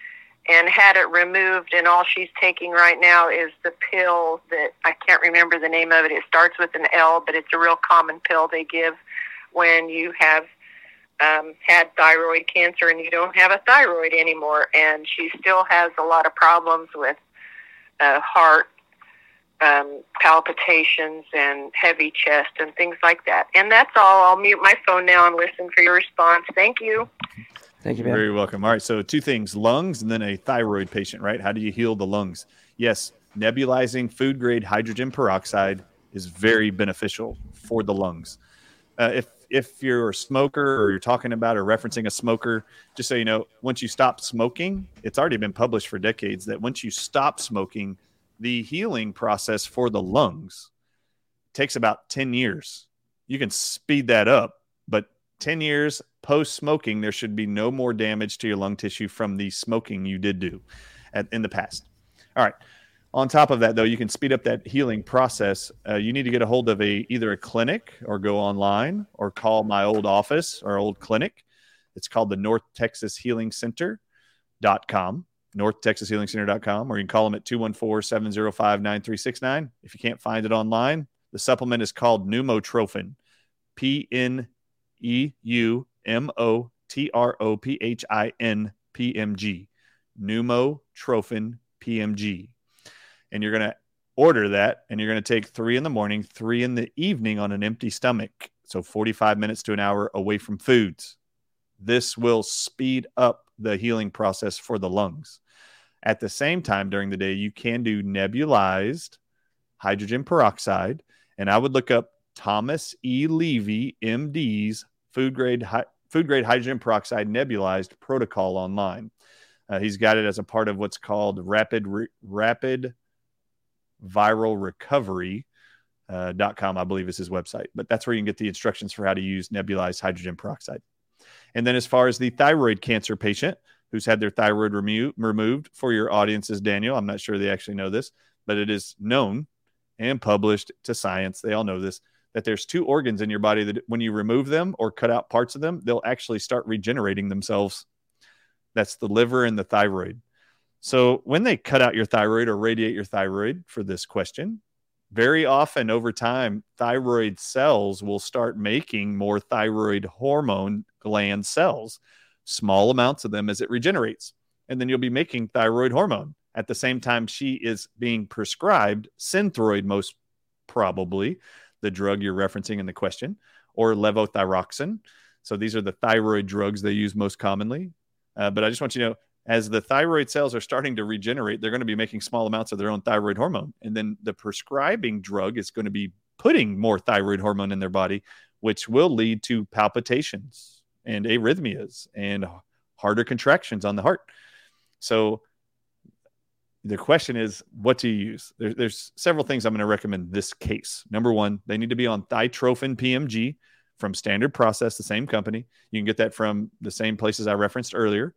and had it removed and all she's taking right now is the pill that I can't remember the name of it. It starts with an L, but it's a real common pill they give when you have um, had thyroid cancer and you don't have a thyroid anymore. And she still has a lot of problems with uh, heart um, palpitations and heavy chest and things like that. And that's all. I'll mute my phone now and listen for your response. Thank you. Thank you, man. Very welcome. All right. So, two things lungs and then a thyroid patient, right? How do you heal the lungs? Yes, nebulizing food grade hydrogen peroxide is very beneficial for the lungs. Uh, if if you're a smoker or you're talking about or referencing a smoker, just so you know, once you stop smoking, it's already been published for decades that once you stop smoking, the healing process for the lungs takes about 10 years. You can speed that up, but 10 years post smoking, there should be no more damage to your lung tissue from the smoking you did do at, in the past. All right. On top of that, though, you can speed up that healing process. Uh, you need to get a hold of a either a clinic or go online or call my old office or old clinic. It's called the North Texas Healing Center.com. northtexashealingcenter.com, or you can call them at 214-705-9369. If you can't find it online, the supplement is called pneumotrophin, P-N-E-U-M-O-T-R-O-P-H-I-N-P-M-G, pneumotrophin PMG. And you're going to order that and you're going to take three in the morning, three in the evening on an empty stomach. So 45 minutes to an hour away from foods. This will speed up the healing process for the lungs. At the same time, during the day, you can do nebulized hydrogen peroxide. And I would look up Thomas E. Levy, MD's food grade, food grade hydrogen peroxide nebulized protocol online. Uh, he's got it as a part of what's called rapid re- rapid viral recovery uh, .com, I believe is his website. But that's where you can get the instructions for how to use nebulized hydrogen peroxide. And then as far as the thyroid cancer patient who's had their thyroid remo- removed for your audiences, Daniel, I'm not sure they actually know this, but it is known and published to science. They all know this that there's two organs in your body that when you remove them or cut out parts of them, they'll actually start regenerating themselves. That's the liver and the thyroid. So when they cut out your thyroid or radiate your thyroid for this question, very often over time, thyroid cells will start making more thyroid hormone gland cells, small amounts of them as it regenerates. And then you'll be making thyroid hormone. At the same time, she is being prescribed Synthroid, most probably, the drug you're referencing in the question, or levothyroxine. So these are the thyroid drugs they use most commonly. Uh, but I just want you to know as the thyroid cells are starting to regenerate, they're going to be making small amounts of their own thyroid hormone. And then the prescribing drug is going to be putting more thyroid hormone in their body, which will lead to palpitations and arrhythmias and harder contractions on the heart. So the question is, what do you use? There, there's several things I'm going to recommend this case. Number one, they need to be on Thytrophin PMG from Standard Process, the same company. You can get that from the same places I referenced earlier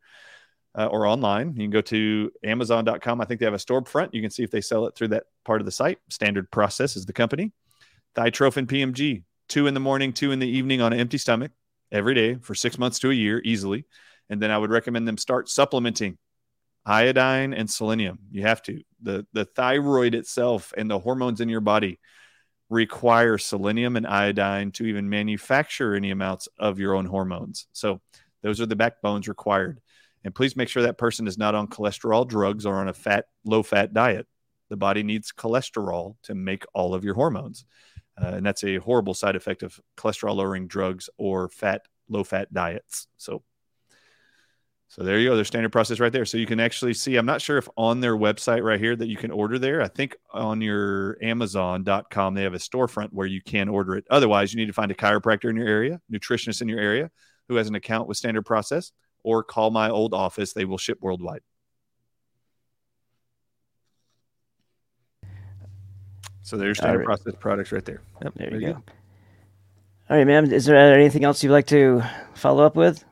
uh, or online. You can go to Amazon.com. I think they have a storefront. You can see if they sell it through that part of the site. Standard Process is the company. Thytrophin PMG, two in the morning, two in the evening on an empty stomach every day for six months to a year easily. And then I would recommend them start supplementing iodine and selenium. You have to. The, the thyroid itself and the hormones in your body require selenium and iodine to even manufacture any amounts of your own hormones. So those are the backbones required. And please make sure that person is not on cholesterol drugs or on a fat, low fat diet. The body needs cholesterol to make all of your hormones. Uh, and that's a horrible side effect of cholesterol lowering drugs or fat, low fat diets. So, so there you go. Their standard process right there. So you can actually see, I'm not sure if on their website right here that you can order there. I think on your Amazon.com, they have a storefront where you can order it. Otherwise, you need to find a chiropractor in your area, nutritionist in your area who has an account with standard process or call my old office. They will ship worldwide. So there's standard right. process products right there. Yep, there you go. go. All right, ma'am. Is there anything else you'd like to follow up with?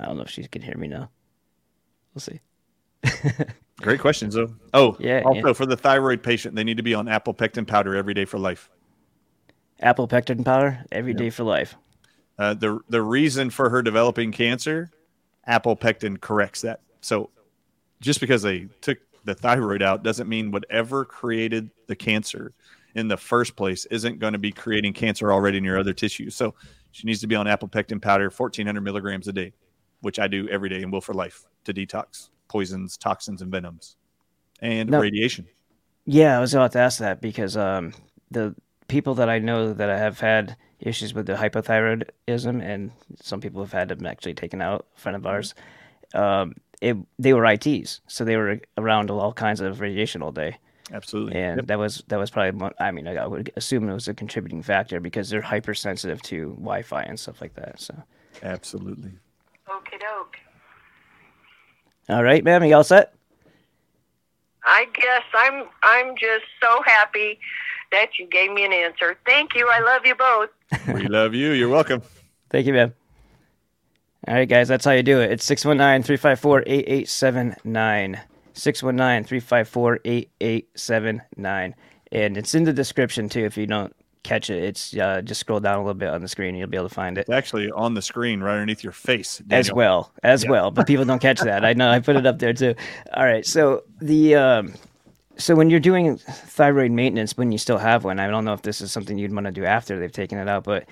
I don't know if she can hear me now. We'll see. Great questions, though. Oh, yeah. Also, yeah. for the thyroid patient, they need to be on apple pectin powder every day for life. Apple pectin powder every yep. day for life. Uh, the the reason for her developing cancer, apple pectin corrects that. So just because they took the thyroid out doesn't mean whatever created the cancer in the first place isn't going to be creating cancer already in your other tissues. So she needs to be on apple pectin powder, 1400 milligrams a day, which I do every day and will for life to detox poisons, toxins, and venoms and no, radiation. Yeah, I was about to ask that because um, the people that I know that I have had issues with the hypothyroidism, and some people have had them actually taken out. A friend of ours, um, it, they were ITs, so they were around all kinds of radiation all day. Absolutely, and yep. that was that was probably. I mean, I would assume it was a contributing factor because they're hypersensitive to Wi-Fi and stuff like that. So, absolutely. Okie doke. All right, ma'am, you all set? I guess I'm. I'm just so happy that you gave me an answer. Thank you. I love you both. we love you. You're welcome. Thank you, man. All right, guys, that's how you do it. It's 619 354 8879. 619 354 8879. And it's in the description, too, if you don't catch it, it's uh, just scroll down a little bit on the screen, and you'll be able to find it It's actually on the screen right underneath your face. as well as Yeah. well. But people don't catch that. I know I put it up there too. All right, so the um, so when you're doing thyroid maintenance, when you still have one, I don't know if this is something you'd want to do after they've taken it out, but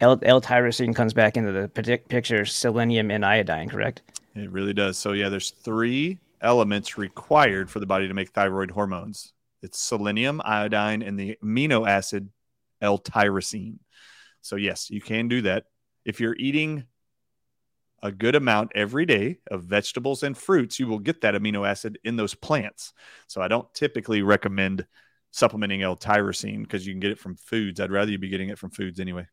L-tyrosine comes back into the pic- picture, selenium and iodine, correct? It really does. So yeah, there's three elements required for the body to make thyroid hormones. It's selenium, iodine, and the amino acid L-tyrosine. So yes, you can do that if you're eating a good amount every day of vegetables and fruits. You will get that amino acid in those plants. So I don't typically recommend supplementing L-tyrosine because you can get it from foods. I'd rather you be getting it from foods anyway.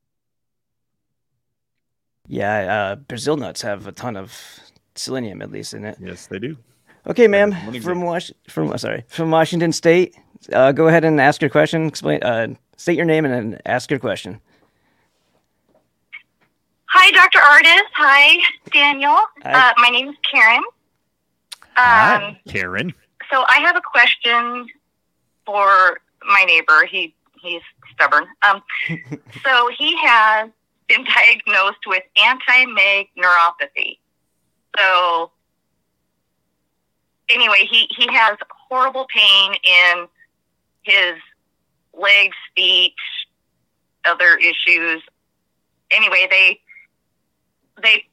Yeah, uh, Brazil nuts have a ton of selenium, at least in it. Yes, they do. Okay, ma'am, from Was- from uh, sorry from Washington State. Uh, go ahead and ask your question. Explain. Uh, state your name and then ask your question. Hi, Dr. Ardis. Hi, Daniel. Hi. Uh, my name is Karen. Um, Hi, Karen. so I have a question for my neighbor. He he's stubborn. Um, so he has been diagnosed with anti-MAG neuropathy. So anyway, he he has horrible pain in his legs, feet, other issues. Anyway, they they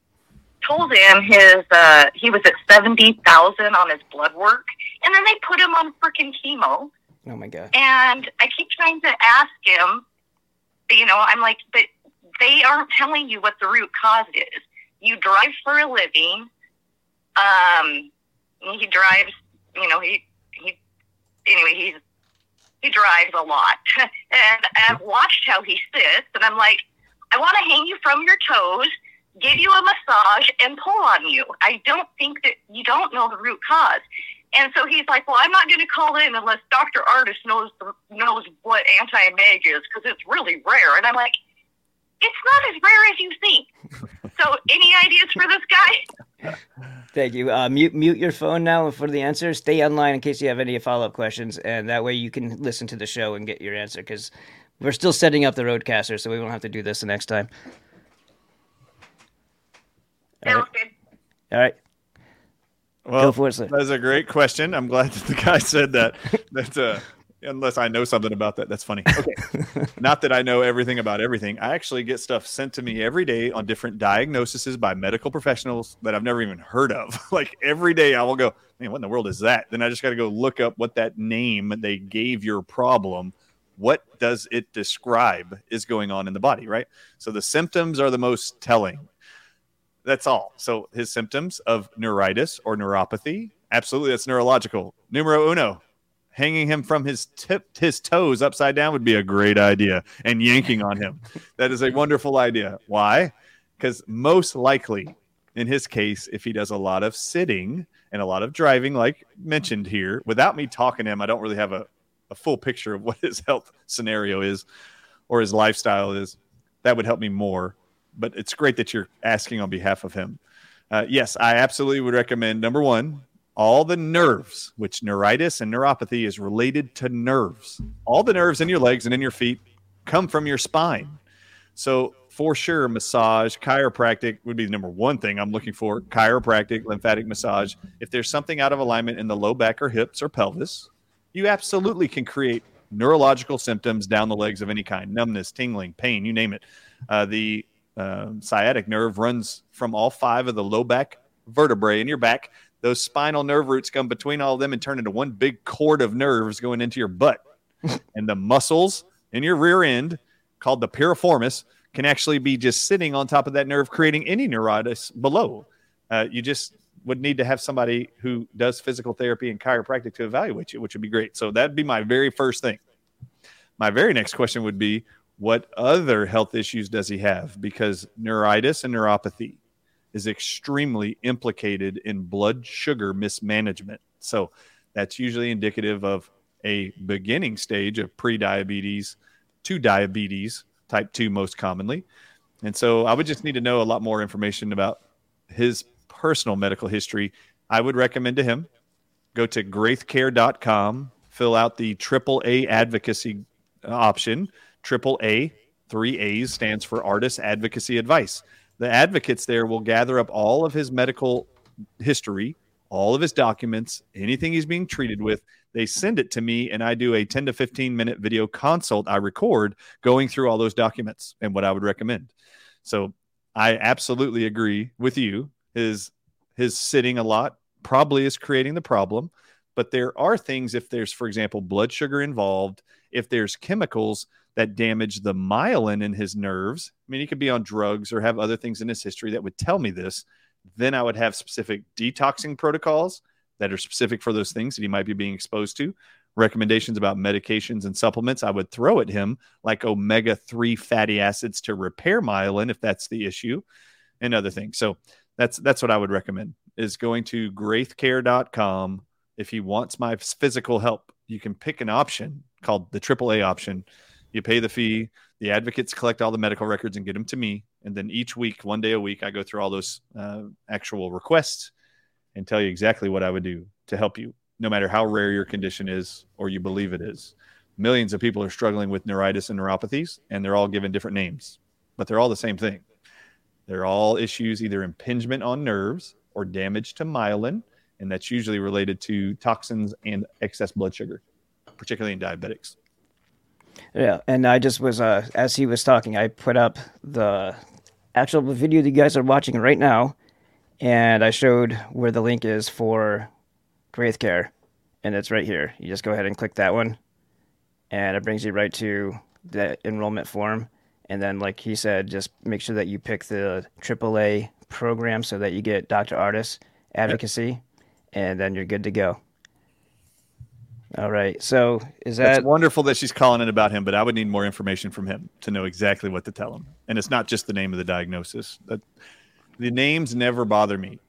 told him his uh he was at seventy thousand on his blood work and then they put him on freaking chemo Oh my god. and I keep trying to ask him you know, I'm like, but they aren't telling you what the root cause is. You drive for a living. Um he drives you know, he he anyway, he's he drives a lot. and I've watched how he sits and I'm like, I want to hang you from your toes, give you a massage, and pull on you. I don't think that you don't know the root cause. And so he's like, "Well, I'm not going to call in unless Dr. Ardis knows the, knows what anti-mag is because it's really rare." And I'm like, "It's not as rare as you think." so, any ideas for this guy? Thank you. Uh, mute mute your phone now for the answer. Stay online in case you have any follow up questions, and that way you can listen to the show and get your answer. Because we're still setting up the RodeCaster, so we won't have to do this the next time. All right. Sounds good. All right. Well, Go for it. That's a great question. I'm glad that the guy said that. That uh, unless I know something about that, that's funny. Okay, not that I know everything about everything. I actually get stuff sent to me every day on different diagnoses by medical professionals that I've never even heard of. like every day, I will go, man, what in the world is that? Then I just got to go look up what that name they gave your problem. What does it describe is going on in the body, right? So the symptoms are the most telling. That's all. So his symptoms of neuritis or neuropathy, absolutely, that's neurological. Numero uno, hanging him from his tip, his toes upside down would be a great idea, and yanking on him. That is a wonderful idea. Why? Because most likely, in his case, if he does a lot of sitting and a lot of driving, like mentioned here, without me talking to him, I don't really have a, a full picture of what his health scenario is or his lifestyle is. That would help me more but it's great that you're asking on behalf of him. Uh, yes, I absolutely would recommend number one, all the nerves, which neuritis and neuropathy is related to nerves. All the nerves in your legs and in your feet come from your spine. So, for sure, massage, chiropractic would be the number one thing I'm looking for. Chiropractic, lymphatic massage. If there's something out of alignment in the low back or hips or pelvis, you absolutely can create neurological symptoms down the legs of any kind numbness, tingling, pain, you name it. Uh, the um, sciatic nerve runs from all five of the low back vertebrae in your back. Those spinal nerve roots come between all of them and turn into one big cord of nerves going into your butt. and the muscles in your rear end, called the piriformis, can actually be just sitting on top of that nerve, creating any neuritis below. Uh, you just would need to have somebody who does physical therapy and chiropractic to evaluate you, which would be great. So that'd be my very first thing. My very next question would be what other health issues does he have? Because neuritis and neuropathy is extremely implicated in blood sugar mismanagement. So that's usually indicative of a beginning stage of pre-diabetes to diabetes type 2 most commonly. And so I would just need to know a lot more information about his personal medical history. I would recommend to him go to graithcare.com, fill out the AAA advocacy option triple A. Three A's stands for Ardis Advocacy Advice. The advocates there will gather up all of his medical history, all of his documents, anything he's being treated with. They send it to me, and I do a 10 to 15 minute video consult I record going through all those documents and what I would recommend. So I absolutely agree with you. His his sitting a lot probably is creating the problem, but there are things if there's for example blood sugar involved, if there's chemicals that damage the myelin in his nerves. I mean, he could be on drugs or have other things in his history that would tell me this. Then I would have specific detoxing protocols that are specific for those things that he might be being exposed to. Recommendations about medications and supplements I would throw at him, like omega 3 fatty acids to repair myelin if that's the issue, and other things. So that's that's what I would recommend is going to graithcare.com. If he wants my physical help, you can pick an option called the AAA option. You pay the fee. The advocates collect all the medical records and get them to me. And then each week, one day a week, I go through all those uh, actual requests and tell you exactly what I would do to help you, no matter how rare your condition is or you believe it is. Millions of people are struggling with neuritis and neuropathies, and they're all given different names, but they're all the same thing. They're all issues either impingement on nerves or damage to myelin, and that's usually related to toxins and excess blood sugar, particularly in diabetics. Yeah, and I just was uh, as he was talking, I put up the actual video that you guys are watching right now, and I showed where the link is for Graith Care, and it's right here. You just go ahead and click that one, and it brings you right to the enrollment form. And then, like he said, just make sure that you pick the AAA program so that you get Dr. Ardis advocacy, and then you're good to go. All right. So is that It's wonderful that she's calling in about him, but I would need more information from him to know exactly what to tell him. And it's not just the name of the diagnosis. That the names never bother me,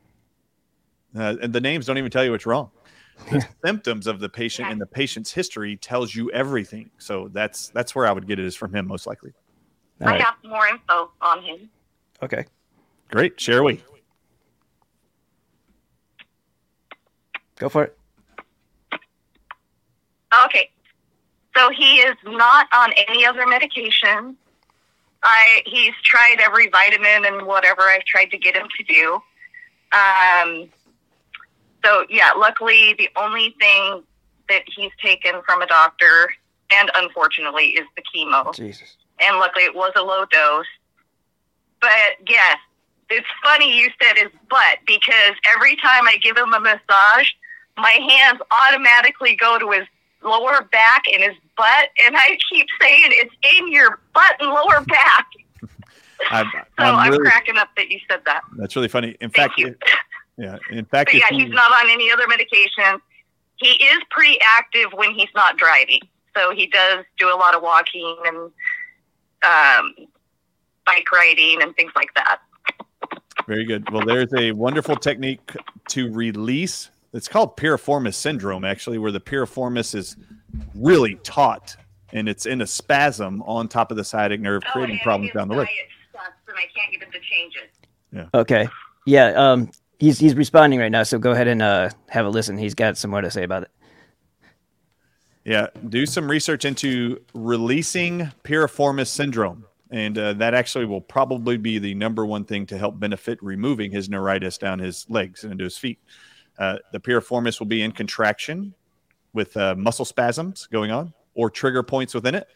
uh, and the names don't even tell you what's wrong. The symptoms of the patient and the patient's history tells you everything. So that's that's where I would get it is from him most likely. all I right? have more info on him. Okay. Great, share we. Go for it. Okay. So he is not on any other medication. I he's tried every vitamin and whatever I've tried to get him to do. Um, so yeah, luckily the only thing that he's taken from a doctor, and unfortunately, is the chemo. Jesus. and luckily it was a low dose. But yes, it's funny you said his butt because every time I give him a massage, my hands automatically go to his lower back and his butt, and I keep saying it's in your butt and lower back. I'm, So I'm I'm, really, cracking up that you said that. that's really funny. In Thank fact, it- yeah. In fact, yeah, he's not on any other medication. He is pretty active when he's not driving. So he does do a lot of walking and um, bike riding and things like that. Very good. Well, there's a wonderful technique to release. It's called piriformis syndrome, actually, where the piriformis is really taut and it's in a spasm on top of the sciatic nerve, creating problems down the leg. And I can't get him to change it. Okay. Yeah. Um. He's he's responding right now, so go ahead and uh have a listen. He's got some more to say about it. Yeah, do some research into releasing piriformis syndrome. And uh, that actually will probably be the number one thing to help benefit removing his neuritis down his legs and into his feet. Uh, the piriformis will be in contraction with uh, muscle spasms going on or trigger points within it.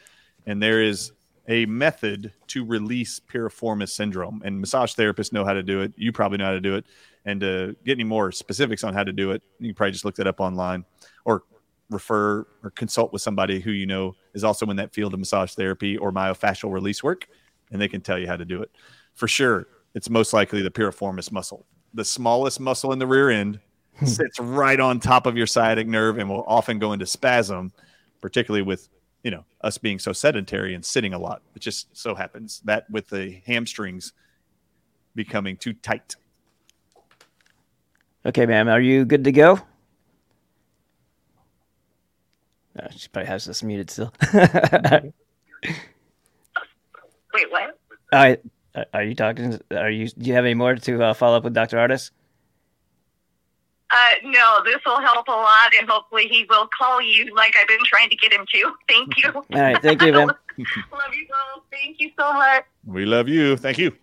And there is a method to release piriformis syndrome. And massage therapists know how to do it. You probably know how to do it. And to get any more specifics on how to do it, you can probably just look that up online or refer or consult with somebody who you know is also in that field of massage therapy or myofascial release work, and they can tell you how to do it. For sure, it's most likely the piriformis muscle. The smallest muscle in the rear end sits right on top of your sciatic nerve and will often go into spasm, particularly with you know us being so sedentary and sitting a lot. It just so happens that with the hamstrings becoming too tight. Okay, ma'am. Are you good to go? Uh, she probably has this muted still. Wait, what? All right. Uh, Are you talking? Are you? Do you have any more to uh, follow up with Dr. Ardis? Uh, no, this will help a lot, and hopefully he will call you like I've been trying to get him to. Thank you. All right, thank you, man. Love you both. Thank you so much. We love you. Thank you.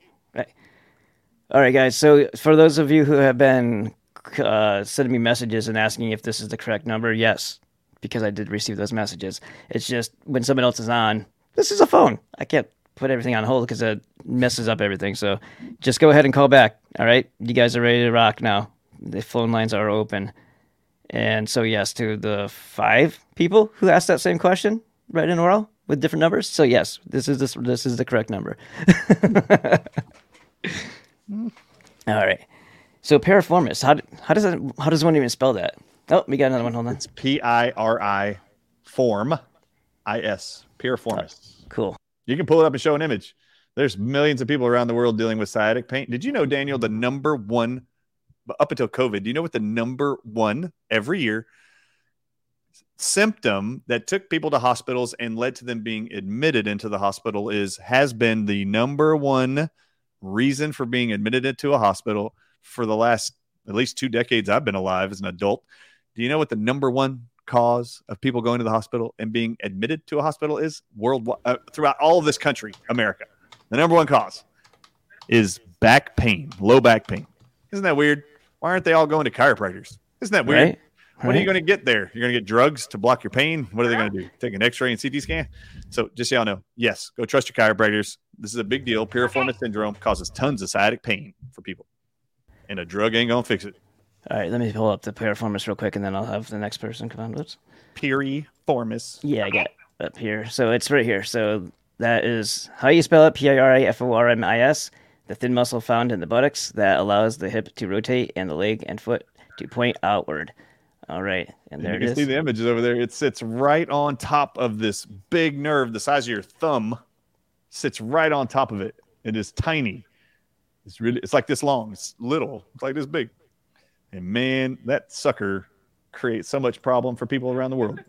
All right, guys. So for those of you who have been uh, sending me messages and asking if this is the correct number, yes, because I did receive those messages. It's just when someone else is on, this is a phone. I can't put everything on hold because it messes up everything. So just go ahead and call back. All right, you guys are ready to rock now. The phone lines are open. And so yes, to the five people who asked that same question, right in row with different numbers. So yes, this is this this is the correct number. All right. So piriformis, how how does that how does one even spell that? Oh, we got another one. Hold on. It's P I R I form I S. Piriformis. Cool. You can pull it up and show an image. There's millions of people around the world dealing with sciatic pain. Did you know, Daniel, the number one up until COVID, do you know what the number one every year symptom that took people to hospitals and led to them being admitted into the hospital is has been the number one reason for being admitted into a hospital for the last at least two decades I've been alive as an adult. Do you know what the number one cause of people going to the hospital and being admitted to a hospital is worldwide uh, throughout all of this country, America? The number one cause is back pain, low back pain. Isn't that weird? Why aren't they all going to chiropractors? Isn't that weird? Right? What are you going to get there? You're going to get drugs to block your pain. What are they going to do? Take an X-ray and CT scan? So just so y'all know, yes, go trust your chiropractors. This is a big deal. Piriformis syndrome causes tons of sciatic pain for people, and a drug ain't going to fix it. All right, let me pull up the piriformis real quick, and then I'll have the next person come on. Whoops. Piriformis. Yeah, I got it up here. So it's right here. So that is how you spell it: P I R I F O R M I S. The thin muscle found in the buttocks that allows the hip to rotate and the leg and foot to point outward. All right, and there it is. you it can is. see the images over there. It sits right on top of this big nerve, the size of your thumb, sits right on top of it. It is tiny. It's really, it's like this long. It's little. It's like this big. And man, that sucker creates so much problem for people around the world.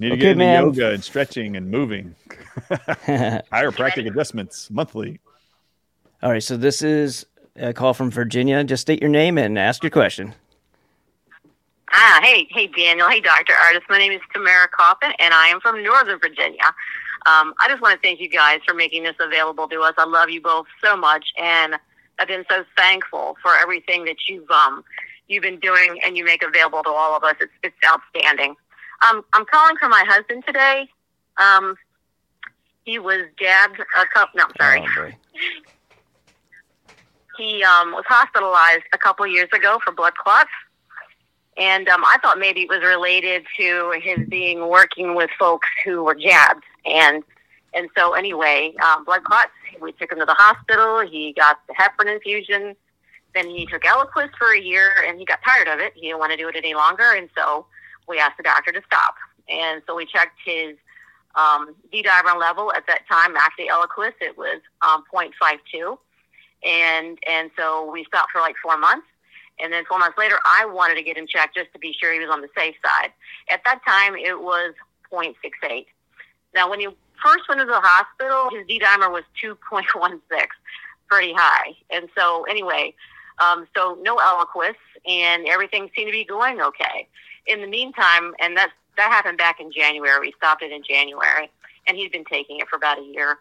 Need to Okay, get into man. yoga and stretching and moving. Chiropractic adjustments monthly. All right, so this is a call from Virginia. Just state your name and ask your question. Ah, hey, hey, Daniel. Hey, Dr. Ardis. My name is Tamara Coffin, and I am from Northern Virginia. Um, I just want to thank you guys for making this available to us. I love you both so much, and I've been so thankful for everything that you've um, you've been doing and you make available to all of us. It's it's outstanding. Um, I'm calling for my husband today. Um, he was jabbed a couple. No, I'm sorry. Oh, he um, was hospitalized a couple years ago for blood clots. And um, I thought maybe it was related to his being working with folks who were jabbed. And and so anyway, um, blood clots. We took him to the hospital. He got the heparin infusion. Then he took Eliquis for a year, and he got tired of it. He didn't want to do it any longer, and so we asked the doctor to stop. And so we checked his um, D-dimer level at that time. Actually, Eliquis it was um, 0.52 and and so we stopped for like four months. And then four months later i wanted to get him checked just to be sure he was on the safe side. At that time it was 0.68 now when he first went to the hospital his d-dimer was 2.16 pretty high. And so anyway um, so no Eliquis, and everything seemed to be going okay in the meantime and that's that happened back in january we stopped it in january and he'd been taking it for about a year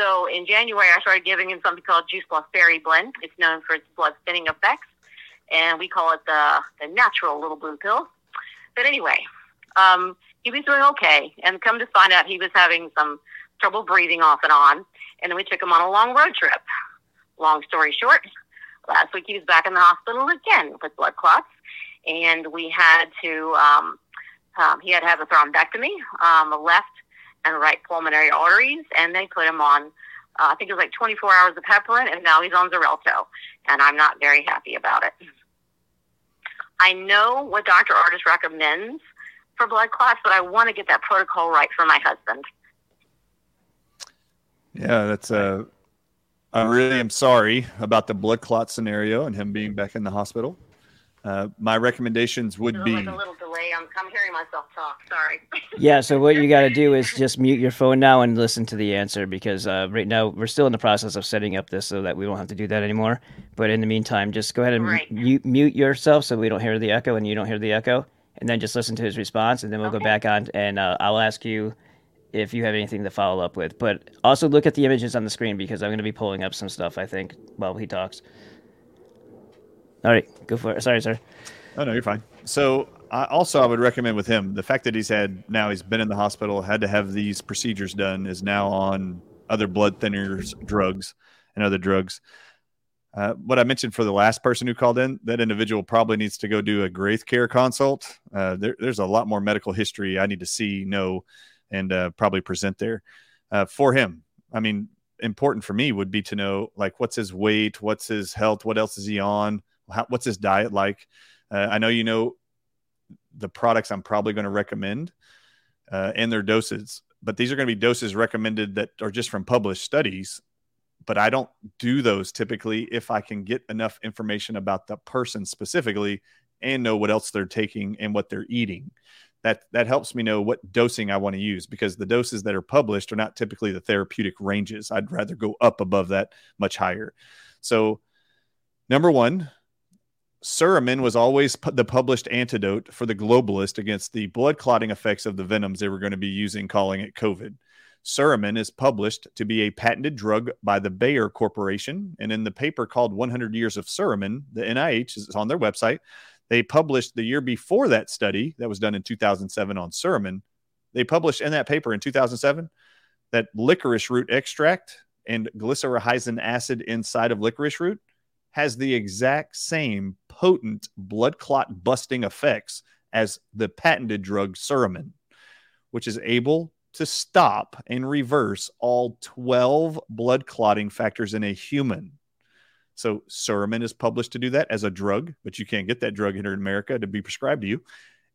so in January, I started giving him something called Juice Plus Berry Blend. It's known for its blood thinning effects, and we call it the the natural little blue pill. But anyway, um, he was doing okay, and come to find out, he was having some trouble breathing off and on. And then we took him on a long road trip. Long story short, last week he was back in the hospital again with blood clots, and we had to. Um, um, he had to have a thrombectomy, um, a left and right pulmonary arteries, and they put him on, uh, I think it was like 24 hours of heparin, and now he's on Xarelto, and I'm not very happy about it. I know what Dr. Ardis recommends for blood clots, but I want to get that protocol right for my husband. Yeah, that's uh I really am sorry about the blood clot scenario and him being back in the hospital. Uh, my recommendations would There be was a little delay way. I'm, I'm hearing myself talk. Sorry. Yeah, so what you got to do is just mute your phone now and listen to the answer because uh, right now we're still in the process of setting up this so that we don't have to do that anymore. But in the meantime, just go ahead and Right. mute, mute yourself so we don't hear the echo and you don't hear the echo, and then just listen to his response, and then we'll go Okay. back on and uh, I'll ask you if you have anything to follow up with. But also look at the images on the screen because I'm going to be pulling up some stuff I think while he talks. All right, go for it. Sorry, sir. Oh no, you're fine. So I also I would recommend with him the fact that he's had now he's been in the hospital, had to have these procedures done, is now on other blood thinners, drugs, and other drugs. Uh, what I mentioned for the last person who called in, that individual probably needs to go do a Graith Care consult. Uh, there, there's a lot more medical history I need to see, know, and uh, probably present there uh, for him. I mean, important for me would be to know like what's his weight, what's his health, what else is he on, how, what's his diet like. Uh, I know you know the products I'm probably going to recommend uh, and their doses, but these are going to be doses recommended that are just from published studies. But I don't do those typically if I can get enough information about the person specifically and know what else they're taking and what they're eating. That that helps me know what dosing I want to use because the doses that are published are not typically the therapeutic ranges. I'd rather go up above that much higher. So, number one, Suramin was always the published antidote for the globalist against the blood clotting effects of the venoms they were going to be using, calling it COVID. Suramin is published to be a patented drug by the Bayer Corporation. And in the paper called 100 Years of Suramin, the NIH is on their website. They published the year before that study that was done in 2007 on Suramin. They published in that paper in 2007 that licorice root extract and glycyrrhizin acid inside of licorice root has the exact same potent blood clot busting effects as the patented drug Suramin, which is able to stop and reverse all 12 blood clotting factors in a human. So Suramin is published to do that as a drug, but you can't get that drug here in America to be prescribed to you.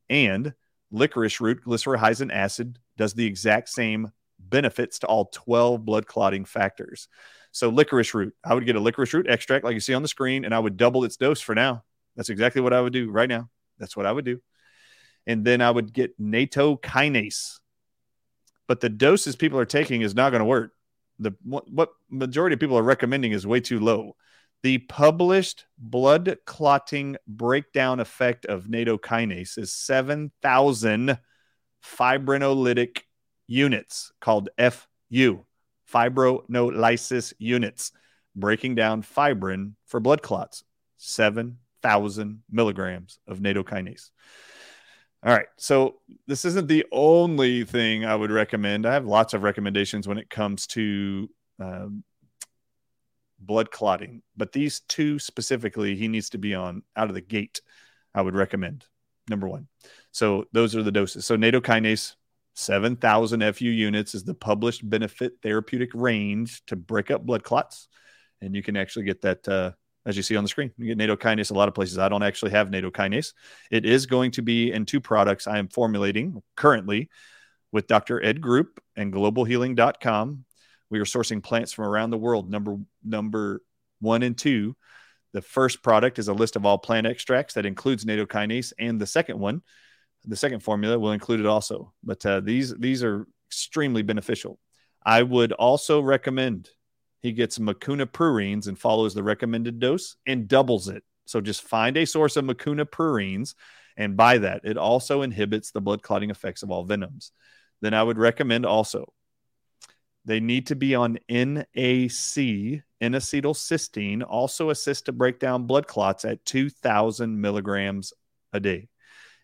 And licorice root glycyrrhizin acid does the exact same benefits to all 12 blood clotting factors. So licorice root, I would get a licorice root extract like you see on the screen, and I would double its dose for now. That's exactly what I would do right now. That's what I would do. And then I would get nattokinase. But the doses people are taking is not going to work. The what, what majority of people are recommending is way too low. The published blood clotting breakdown effect of nattokinase is 7,000 fibrinolytic units called FU, fibrinolysis units, breaking down fibrin for blood clots. 7,000 milligrams of nattokinase. All right. So this isn't the only thing I would recommend. I have lots of recommendations when it comes to um, blood clotting, but these two specifically, he needs to be on out of the gate. I would recommend number one. So those are the doses. So nattokinase, 7,000 FU units is the published benefit therapeutic range to break up blood clots. And you can actually get that, uh, as you see on the screen. You get nattokinase a lot of places. I don't actually have nattokinase. It is going to be in two products I am formulating currently with Dr. Ed Group and globalhealing.com. We are sourcing plants from around the world. Number number one and two. The first product is a list of all plant extracts that includes nattokinase, and the second one, the second formula, will include it also. But uh, these these are extremely beneficial. I would also recommend he gets Mucuna pruriens and follows the recommended dose and doubles it. So just find a source of Mucuna pruriens and buy that. It also inhibits the blood clotting effects of all venoms. Then I would recommend also they need to be on NAC, N-acetylcysteine, also assists to break down blood clots at 2,000 milligrams a day.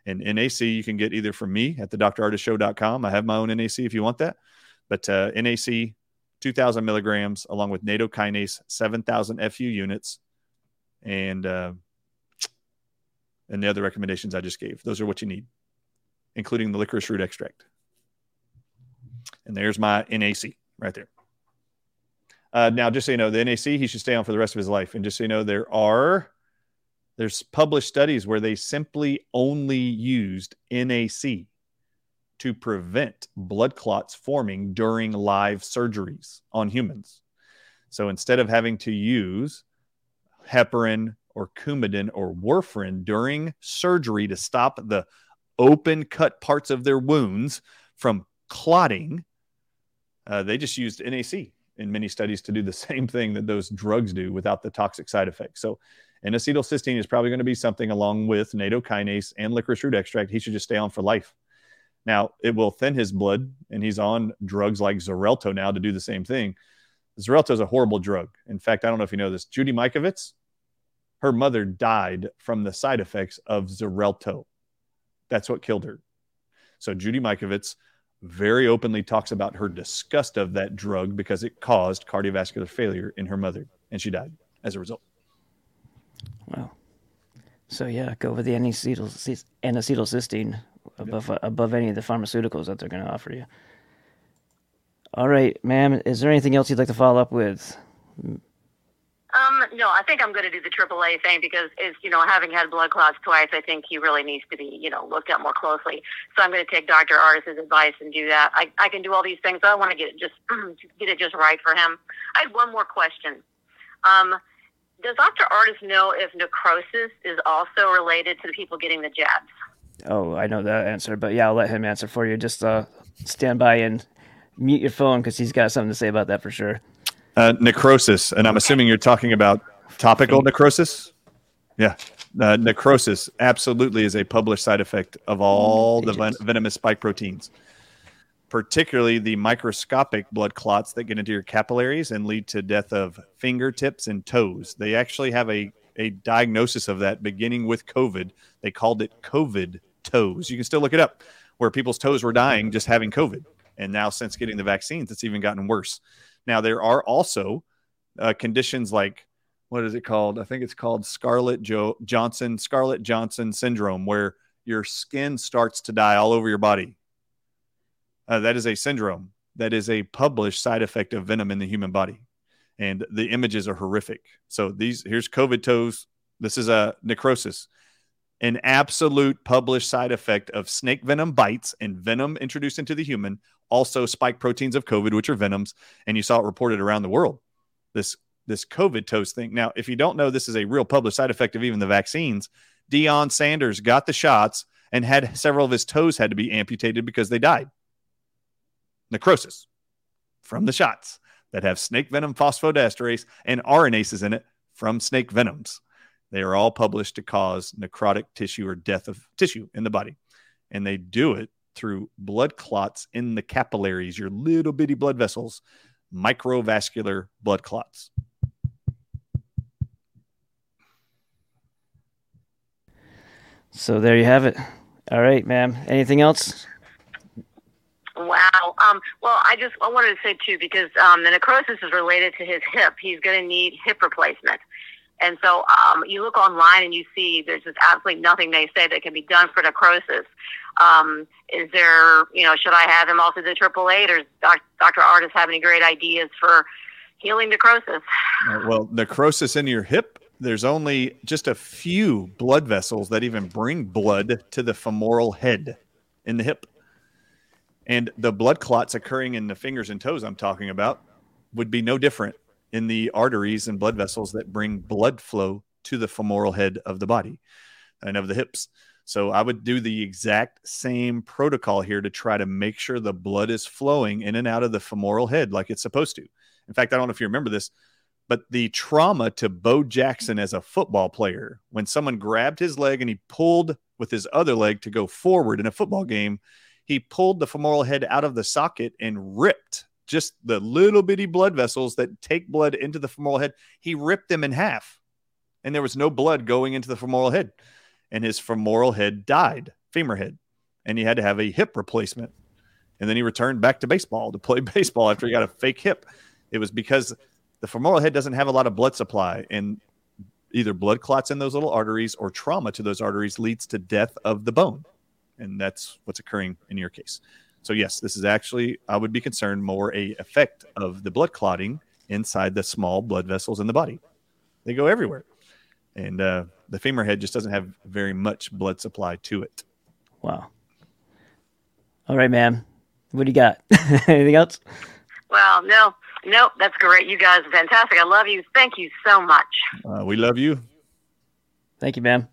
And NAC you can get either from me at the drardisshow.com. I have my own NAC if you want that. But uh, NAC, 2,000 milligrams, along with nattokinase, 7,000 FU units, and uh, and the other recommendations I just gave. Those are what you need, including the licorice root extract. And there's my NAC right there. Uh, now, just so you know, the NAC he should stay on for the rest of his life. And just so you know, there are there's published studies where they simply only used NAC to prevent blood clots forming during live surgeries on humans. So instead of having to use heparin or Coumadin or warfarin during surgery to stop the open cut parts of their wounds from clotting, uh, they just used NAC in many studies to do the same thing that those drugs do without the toxic side effects. So, N acetylcysteine is probably going to be something along with nattokinase and licorice root extract. He should just stay on for life. Now, it will thin his blood, and he's on drugs like Xarelto now to do the same thing. Xarelto is a horrible drug. In fact, I don't know if you know this. Judy Mikovits, her mother died from the side effects of Xarelto. That's what killed her. So Judy Mikovits very openly talks about her disgust of that drug because it caused cardiovascular failure in her mother, and she died as a result. Wow. So yeah, go with the N-acetyl- N-acetylcysteine above above any of the pharmaceuticals that they're going to offer you. All right, ma'am. Is there anything else you'd like to follow up with? Um, no, I think I'm going to do the AAA thing because, is you know, having had blood clots twice, I think he really needs to be, you know, looked at more closely. So I'm going to take Dr. Ardis's advice and do that. I, I can do all these things. I want to get it just get it just right for him. I had one more question. Um, does Dr. Ardis know if necrosis is also related to the people getting the jabs? Oh, I know that answer, but yeah, I'll let him answer for you. Just uh, stand by and mute your phone because he's got something to say about that for sure. Uh, necrosis, and I'm assuming you're talking about topical necrosis. Yeah, uh, necrosis absolutely is a published side effect of all the ven- venomous spike proteins, particularly the microscopic blood clots that get into your capillaries and lead to death of fingertips and toes. They actually have a a diagnosis of that beginning with COVID. They called it COVID toes. You can still look it up, where people's toes were dying just having COVID, and now since getting the vaccines, it's even gotten worse. Now, there are also uh, conditions like what is it called? I think it's called Scarlet jo- Johnson, Scarlet Johnson syndrome, where your skin starts to die all over your body. Uh, that is a syndrome. That is a published side effect of venom in the human body, and the images are horrific. So these here's COVID toes. This is a necrosis, an absolute published side effect of snake venom bites and venom introduced into the human also spike proteins of COVID, which are venoms, and you saw it reported around the world. This this COVID toes thing. Now, if you don't know, this is a real published side effect of even the vaccines. Deion Sanders got the shots and had several of his toes had to be amputated because they died. Necrosis from the shots that have snake venom phosphodiesterase and RNases in it from snake venoms. They are all published to cause necrotic tissue or death of tissue in the body. And they do it through blood clots in the capillaries, your little bitty blood vessels, microvascular blood clots. So there you have it. All right, ma'am. Anything else? Wow. Um, well, I just I wanted to say too because um, the necrosis is related to his hip. He's going to need hip replacement. And so um, you look online and you see there's just absolutely nothing they say that can be done for necrosis. Um, is there, you know, should I have him also do triple eight, or doc, Dr. Ardis have any great ideas for healing necrosis? Uh, well, necrosis in your hip, there's only just a few blood vessels that even bring blood to the femoral head in the hip. And the blood clots occurring in the fingers and toes I'm talking about would be no different in the arteries and blood vessels that bring blood flow to the femoral head of the body and of the hips. So I would do the exact same protocol here to try to make sure the blood is flowing in and out of the femoral head like it's supposed to. In fact, I don't know if you remember this, but the trauma to Bo Jackson as a football player, when someone grabbed his leg and he pulled with his other leg to go forward in a football game, he pulled the femoral head out of the socket and ripped just the little bitty blood vessels that take blood into the femoral head. He ripped them in half, and there was no blood going into the femoral head. And his femoral head died, femur head, and he had to have a hip replacement. And then he returned back to baseball to play baseball after he got a fake hip. It was because the femoral head doesn't have a lot of blood supply, and either blood clots in those little arteries or trauma to those arteries leads to death of the bone. And that's what's occurring in your case. So yes, this is actually I would be concerned more a effect of the blood clotting inside the small blood vessels in the body. They go everywhere, and uh, the femur head just doesn't have very much blood supply to it. Wow. All right, ma'am. What do you got? Anything else? Well, no, no, that's great. You guys are fantastic. I love you. Thank you so much. Uh, we love you. Thank you, ma'am.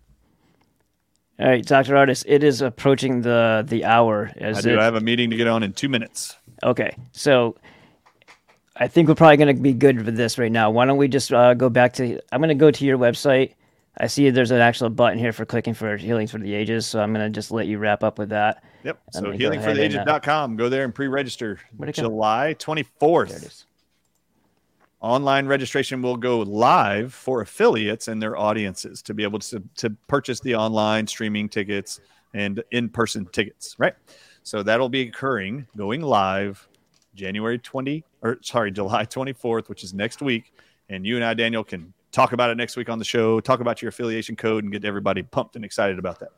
All right, Doctor Ardis, it is approaching the the hour. I Is do. it? I have a meeting to get on in two minutes. Okay, so I think we're probably going to be good with this right now. Why don't we just uh, go back to? I'm going to go to your website. I see there's an actual button here for clicking for Healings for the Ages, so I'm going to just let you wrap up with that. Yep. So gonna go uh, Go there and pre-register. Where'd it go? July There it 24th. Online registration will go live for affiliates and their audiences to be able to, to purchase the online streaming tickets and in-person tickets, right? So that'll be occurring going live January 20 or sorry, July 24th, which is next week. And you and I, Daniel, can talk about it next week on the show, talk about your affiliation code and get everybody pumped and excited about that.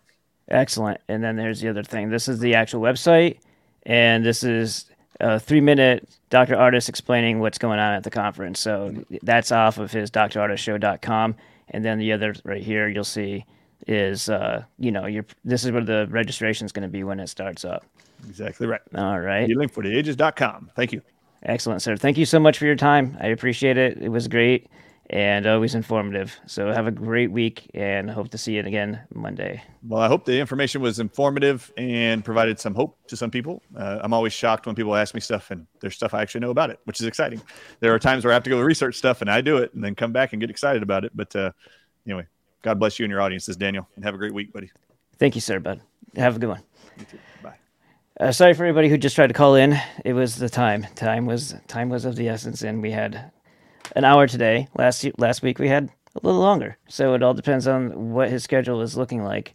Excellent. And then there's the other thing. This is the actual website, and this is a three minute Dr. Ardis explaining what's going on at the conference. So that's off of his drardisshow.com. And then the other right here you'll see is, uh, you know, your this is where the registration is going to be when it starts up. Exactly right. All right. Healingfortheages.com. Thank you. Excellent, sir. Thank you so much for your time. I appreciate it. It was great and always informative. So have a great week and hope to see you again Monday. Well, I hope the information was informative and provided some hope to some people. Uh, I'm always shocked when people ask me stuff and there's stuff I actually know about it, which is exciting. There are times where I have to go research stuff and I do it and then come back and get excited about it. But uh, anyway, God bless you and your audiences, Daniel, and have a great week, buddy. Thank you, sir, bud. Have a good one. Bye. Uh, sorry for everybody who just tried to call in. It was the time. Time was time was of the essence, and we had an hour today. Last last week we had a little longer. So it all depends on what his schedule is looking like.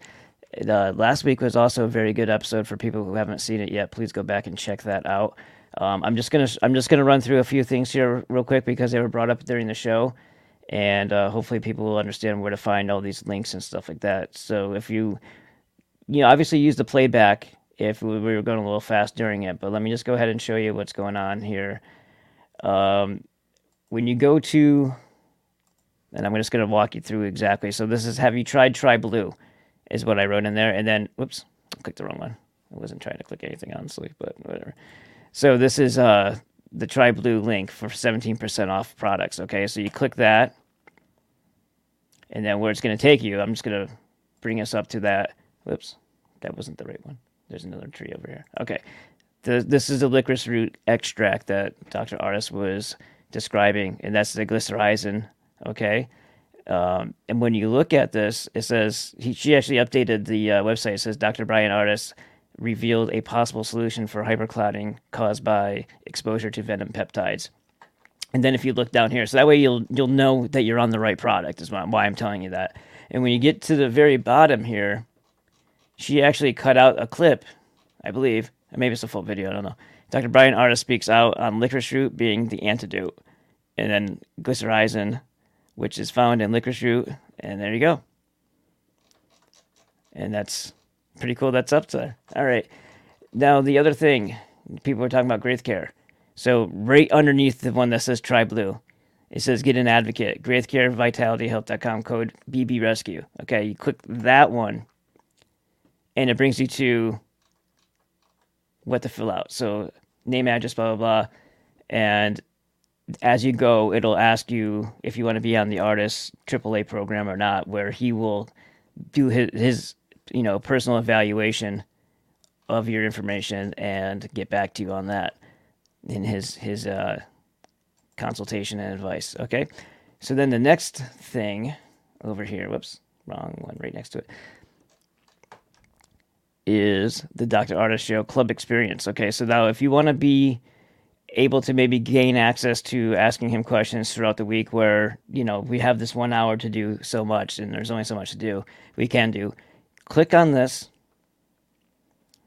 Uh, last week was also a very good episode for people who haven't seen it yet. Please go back and check that out. Um, I'm just gonna I'm just gonna run through a few things here real quick because they were brought up during the show, and uh, hopefully people will understand where to find all these links and stuff like that. So if you you know, obviously use the playback if we we were going a little fast during it, but let me just go ahead and show you what's going on here. Um, when you go to, and I'm just going to walk you through exactly. So this is, have you tried Try Blue? Is what I wrote in there, and then, whoops, I clicked the wrong one. I wasn't trying to click anything honestly, but whatever. So this is uh the Try Blue link for 17% off products. Okay, so you click that, and then where it's going to take you, I'm just going to bring us up to that. Whoops, that wasn't the right one. There's another tree over here. Okay, the, this is the licorice root extract that Dr. Ardis was describing, and that's the glycyrrhizin. Okay, um, and when you look at this, it says he, she actually updated the uh, website. It says Dr. Bryan Ardis revealed a possible solution for hyperclouding caused by exposure to venom peptides. And then if you look down here, so that way you'll you'll know that you're on the right product. Is why I'm telling you that. And when you get to the very bottom here, she actually cut out a clip, I believe. Maybe it's a full video. I don't know. Dr. Bryan Ardis speaks out on licorice root being the antidote, and then glycyrrhizin, which is found in licorice root, and there you go. And that's pretty cool. That's up there. All right. Now the other thing, people are talking about Graith Care. So right underneath the one that says Try Blue, it says get an advocate. Graith Care VitafyHealth.com code BB Rescue. Okay, you click that one, and it brings you to what to fill out. So name, address, blah blah blah, and as you go, it'll ask you if you want to be on the Ardis AAA program or not, where he will do his, his you know personal evaluation of your information and get back to you on that in his his uh, consultation and advice. Okay, so then the next thing over here, whoops, wrong one, right next to it, is the Dr. Ardis Show Club Experience. Okay, so now if you want to be able to maybe gain access to asking him questions throughout the week where you know we have this one hour to do so much and there's only so much to do we can do click on this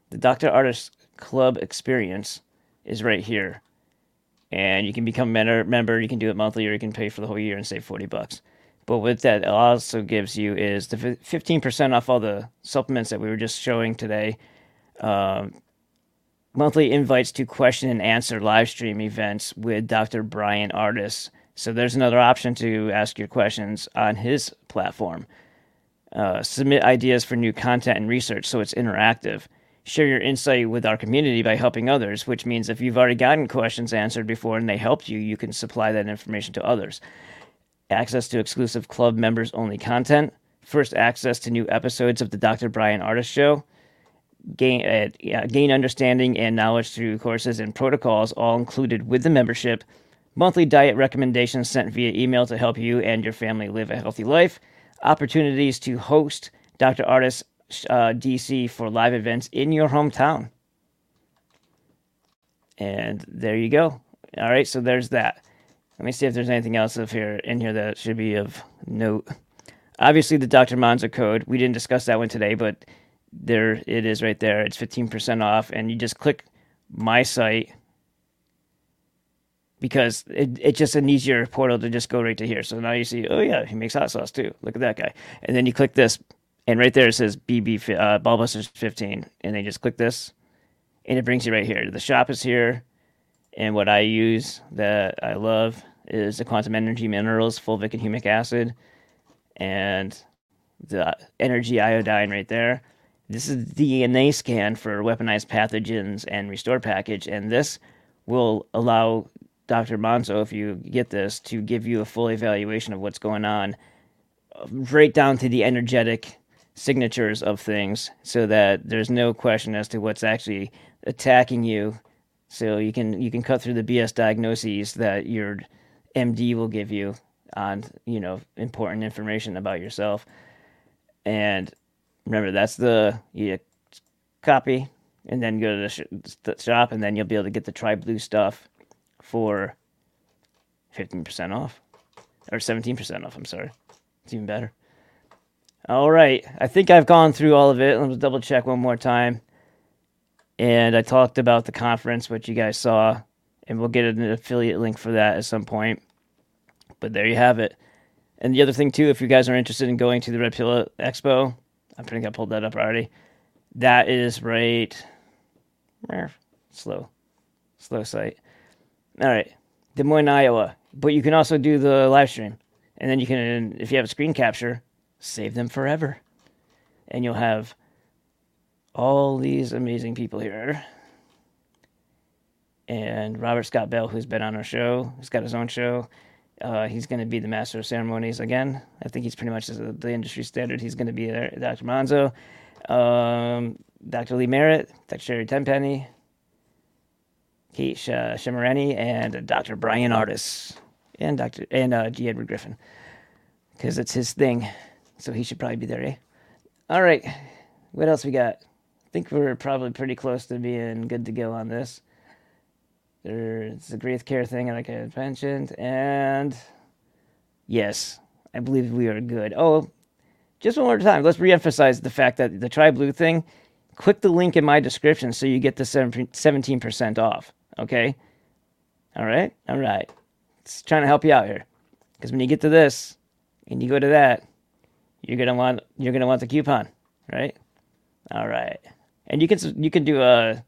the dr Ardis club experience is right here and you can become a member, member you can do it monthly or you can pay for the whole year and save 40 bucks but what that also gives you is the 15% off all the supplements that we were just showing today um, monthly invites to question and answer live stream events with Dr. Bryan Ardis. So there's another option to ask your questions on his platform. Uh, submit ideas for new content and research so it's interactive. Share your insight with our community by helping others, which means if you've already gotten questions answered before and they helped you, you can supply that information to others. Access to exclusive club members only content, first access to new episodes of the Dr. Bryan Ardis Show, gain uh, yeah, gain understanding and knowledge through courses and protocols, all included with the membership. Monthly diet recommendations sent via email to help you and your family live a healthy life. Opportunities to host Dr. Ardis uh, DC for live events in your hometown. And there you go. All right, so there's that. Let me see if there's anything else up here in here that should be of note. Obviously, the Dr. Monzo code. We didn't discuss that one today, but there it is right there. It's 15% off, and you just click my site because it, it's just an easier portal to just go right to here. So now you see, oh yeah, he makes hot sauce too. Look at that guy. And then you click this, and right there it says BB uh, BaalBusters 15, and then you just click this, and it brings you right here. The shop is here, and what I use that I love is the Quantum Energy Minerals, fulvic and humic acid, and the energy iodine right there. This is the DNA scan for weaponized pathogens and restore package, and this will allow Dr. Monzo, if you get this, to give you a full evaluation of what's going on, right down to the energetic signatures of things, so that there's no question as to what's actually attacking you. So you can you can cut through the BS diagnoses that your MD will give you on you know important information about yourself. And remember, that's the you copy and then go to the, sh- the shop, and then you'll be able to get the Try Blue stuff for 15% off or 17% off. I'm sorry. It's even better. All right. I think I've gone through all of it. Let me double check one more time. And I talked about the conference, which you guys saw, and we'll get an affiliate link for that at some point. But there you have it. And the other thing, too, if you guys are interested in going to the Red Pill Expo, I think I pulled that up already. That is right. Eh, slow. Slow site. All right. Des Moines, Iowa. But you can also do the live stream. And then you can, if you have a screen capture, save them forever. And you'll have all these amazing people here. And Robert Scott Bell, who's been on our show, he's got his own show. Uh, he's going to be the master of ceremonies again. I think he's pretty much the, industry standard. He's going to be there. Dr. Monzo, um, Dr. Lee Merritt, Dr. Sherry Tenpenny, Kate Sh- and Dr. Bryan Ardis, and Dr. and uh, G. Edward Griffin, because it's his thing. So he should probably be there, eh? All right. What else we got? I think we're probably pretty close to being good to go on this. There's the Graith Care thing, like I can mentioned, and yes, I believe we are good. Oh, just one more time, let's reemphasize the fact that the Try Blue thing. Click the link in my description so you get the 17% off. Okay? All right? All right. It's trying to help you out here. Because when you get to this and you go to that, you're gonna want you're gonna want the coupon, right? All right. And you can you can do a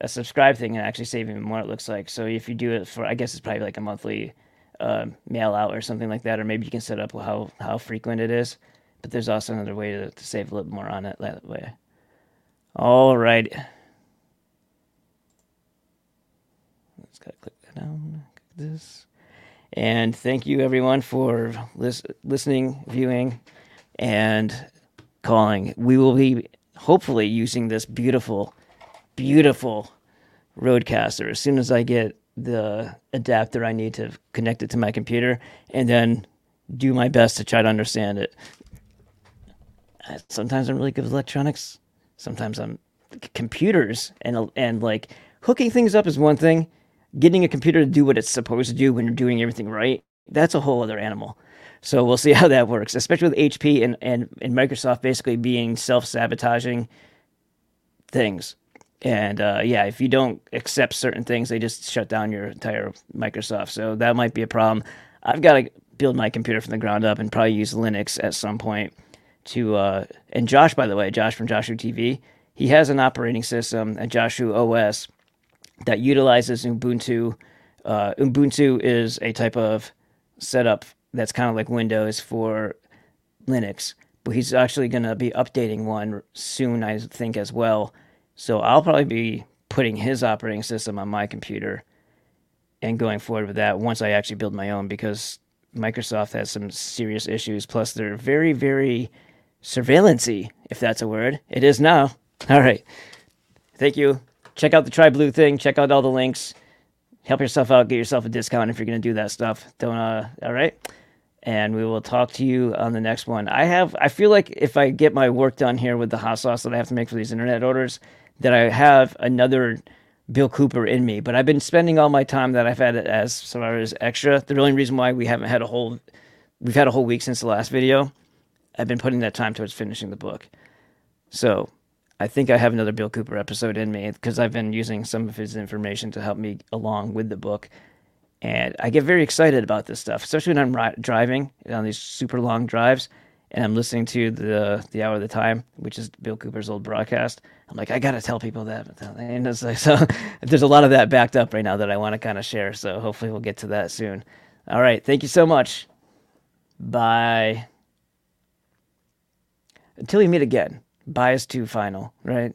a subscribe thing and actually save even more. It looks like so if you do it for I guess it's probably like a monthly uh, mail out or something like that, or maybe you can set up how how frequent it is. But there's also another way to, to save a little more on it that way. All right. Let's gotta click that down. Click this. And thank you everyone for lis- listening, viewing, and calling. We will be hopefully using this beautiful, beautiful RodeCaster as soon as I get the adapter I need to connect it to my computer and then do my best to try to understand it. Sometimes I'm really good with electronics. Sometimes I'm computers and and like hooking things up is one thing. Getting a computer to do what it's supposed to do when you're doing everything right, that's a whole other animal. So we'll see how that works, especially with HP and, and, and Microsoft basically being self sabotaging things. And uh, yeah, if you don't accept certain things, they just shut down your entire Microsoft. So that might be a problem. I've got to build my computer from the ground up and probably use Linux at some point to. Uh, and Josh, by the way, Josh from Joshua TV, he has an operating system, a Joshua OS, that utilizes Ubuntu. Uh, Ubuntu is a type of setup that's kind of like Windows for Linux. But he's actually going to be updating one soon, I think, as well. So I'll probably be putting his operating system on my computer and going forward with that once I actually build my own because Microsoft has some serious issues. Plus, they're very, very surveillancy, if that's a word. It is now. All right. Thank you. Check out the Try Blue thing. Check out all the links. Help yourself out. Get yourself a discount if you're going to do that stuff. Don't, uh, all right. And we will talk to you on the next one. I have, I feel like if I get my work done here with the hot sauce that I have to make for these internet orders, that I have another Bill Cooper in me. But I've been spending all my time that I've had as as extra. The only reason why we haven't had a whole, we've had a whole week since the last video. I've been putting that time towards finishing the book. So I think I have another Bill Cooper episode in me because I've been using some of his information to help me along with the book. And I get very excited about this stuff, especially when I'm ri- driving on these super long drives and I'm listening to the the hour of the time, which is Bill Cooper's old broadcast. I'm like, I gotta tell people that. And it's like, so there's a lot of that backed up right now that I want to kind of share. So hopefully we'll get to that soon. All right, thank you so much. Bye. Until we meet again. Bias two final, right?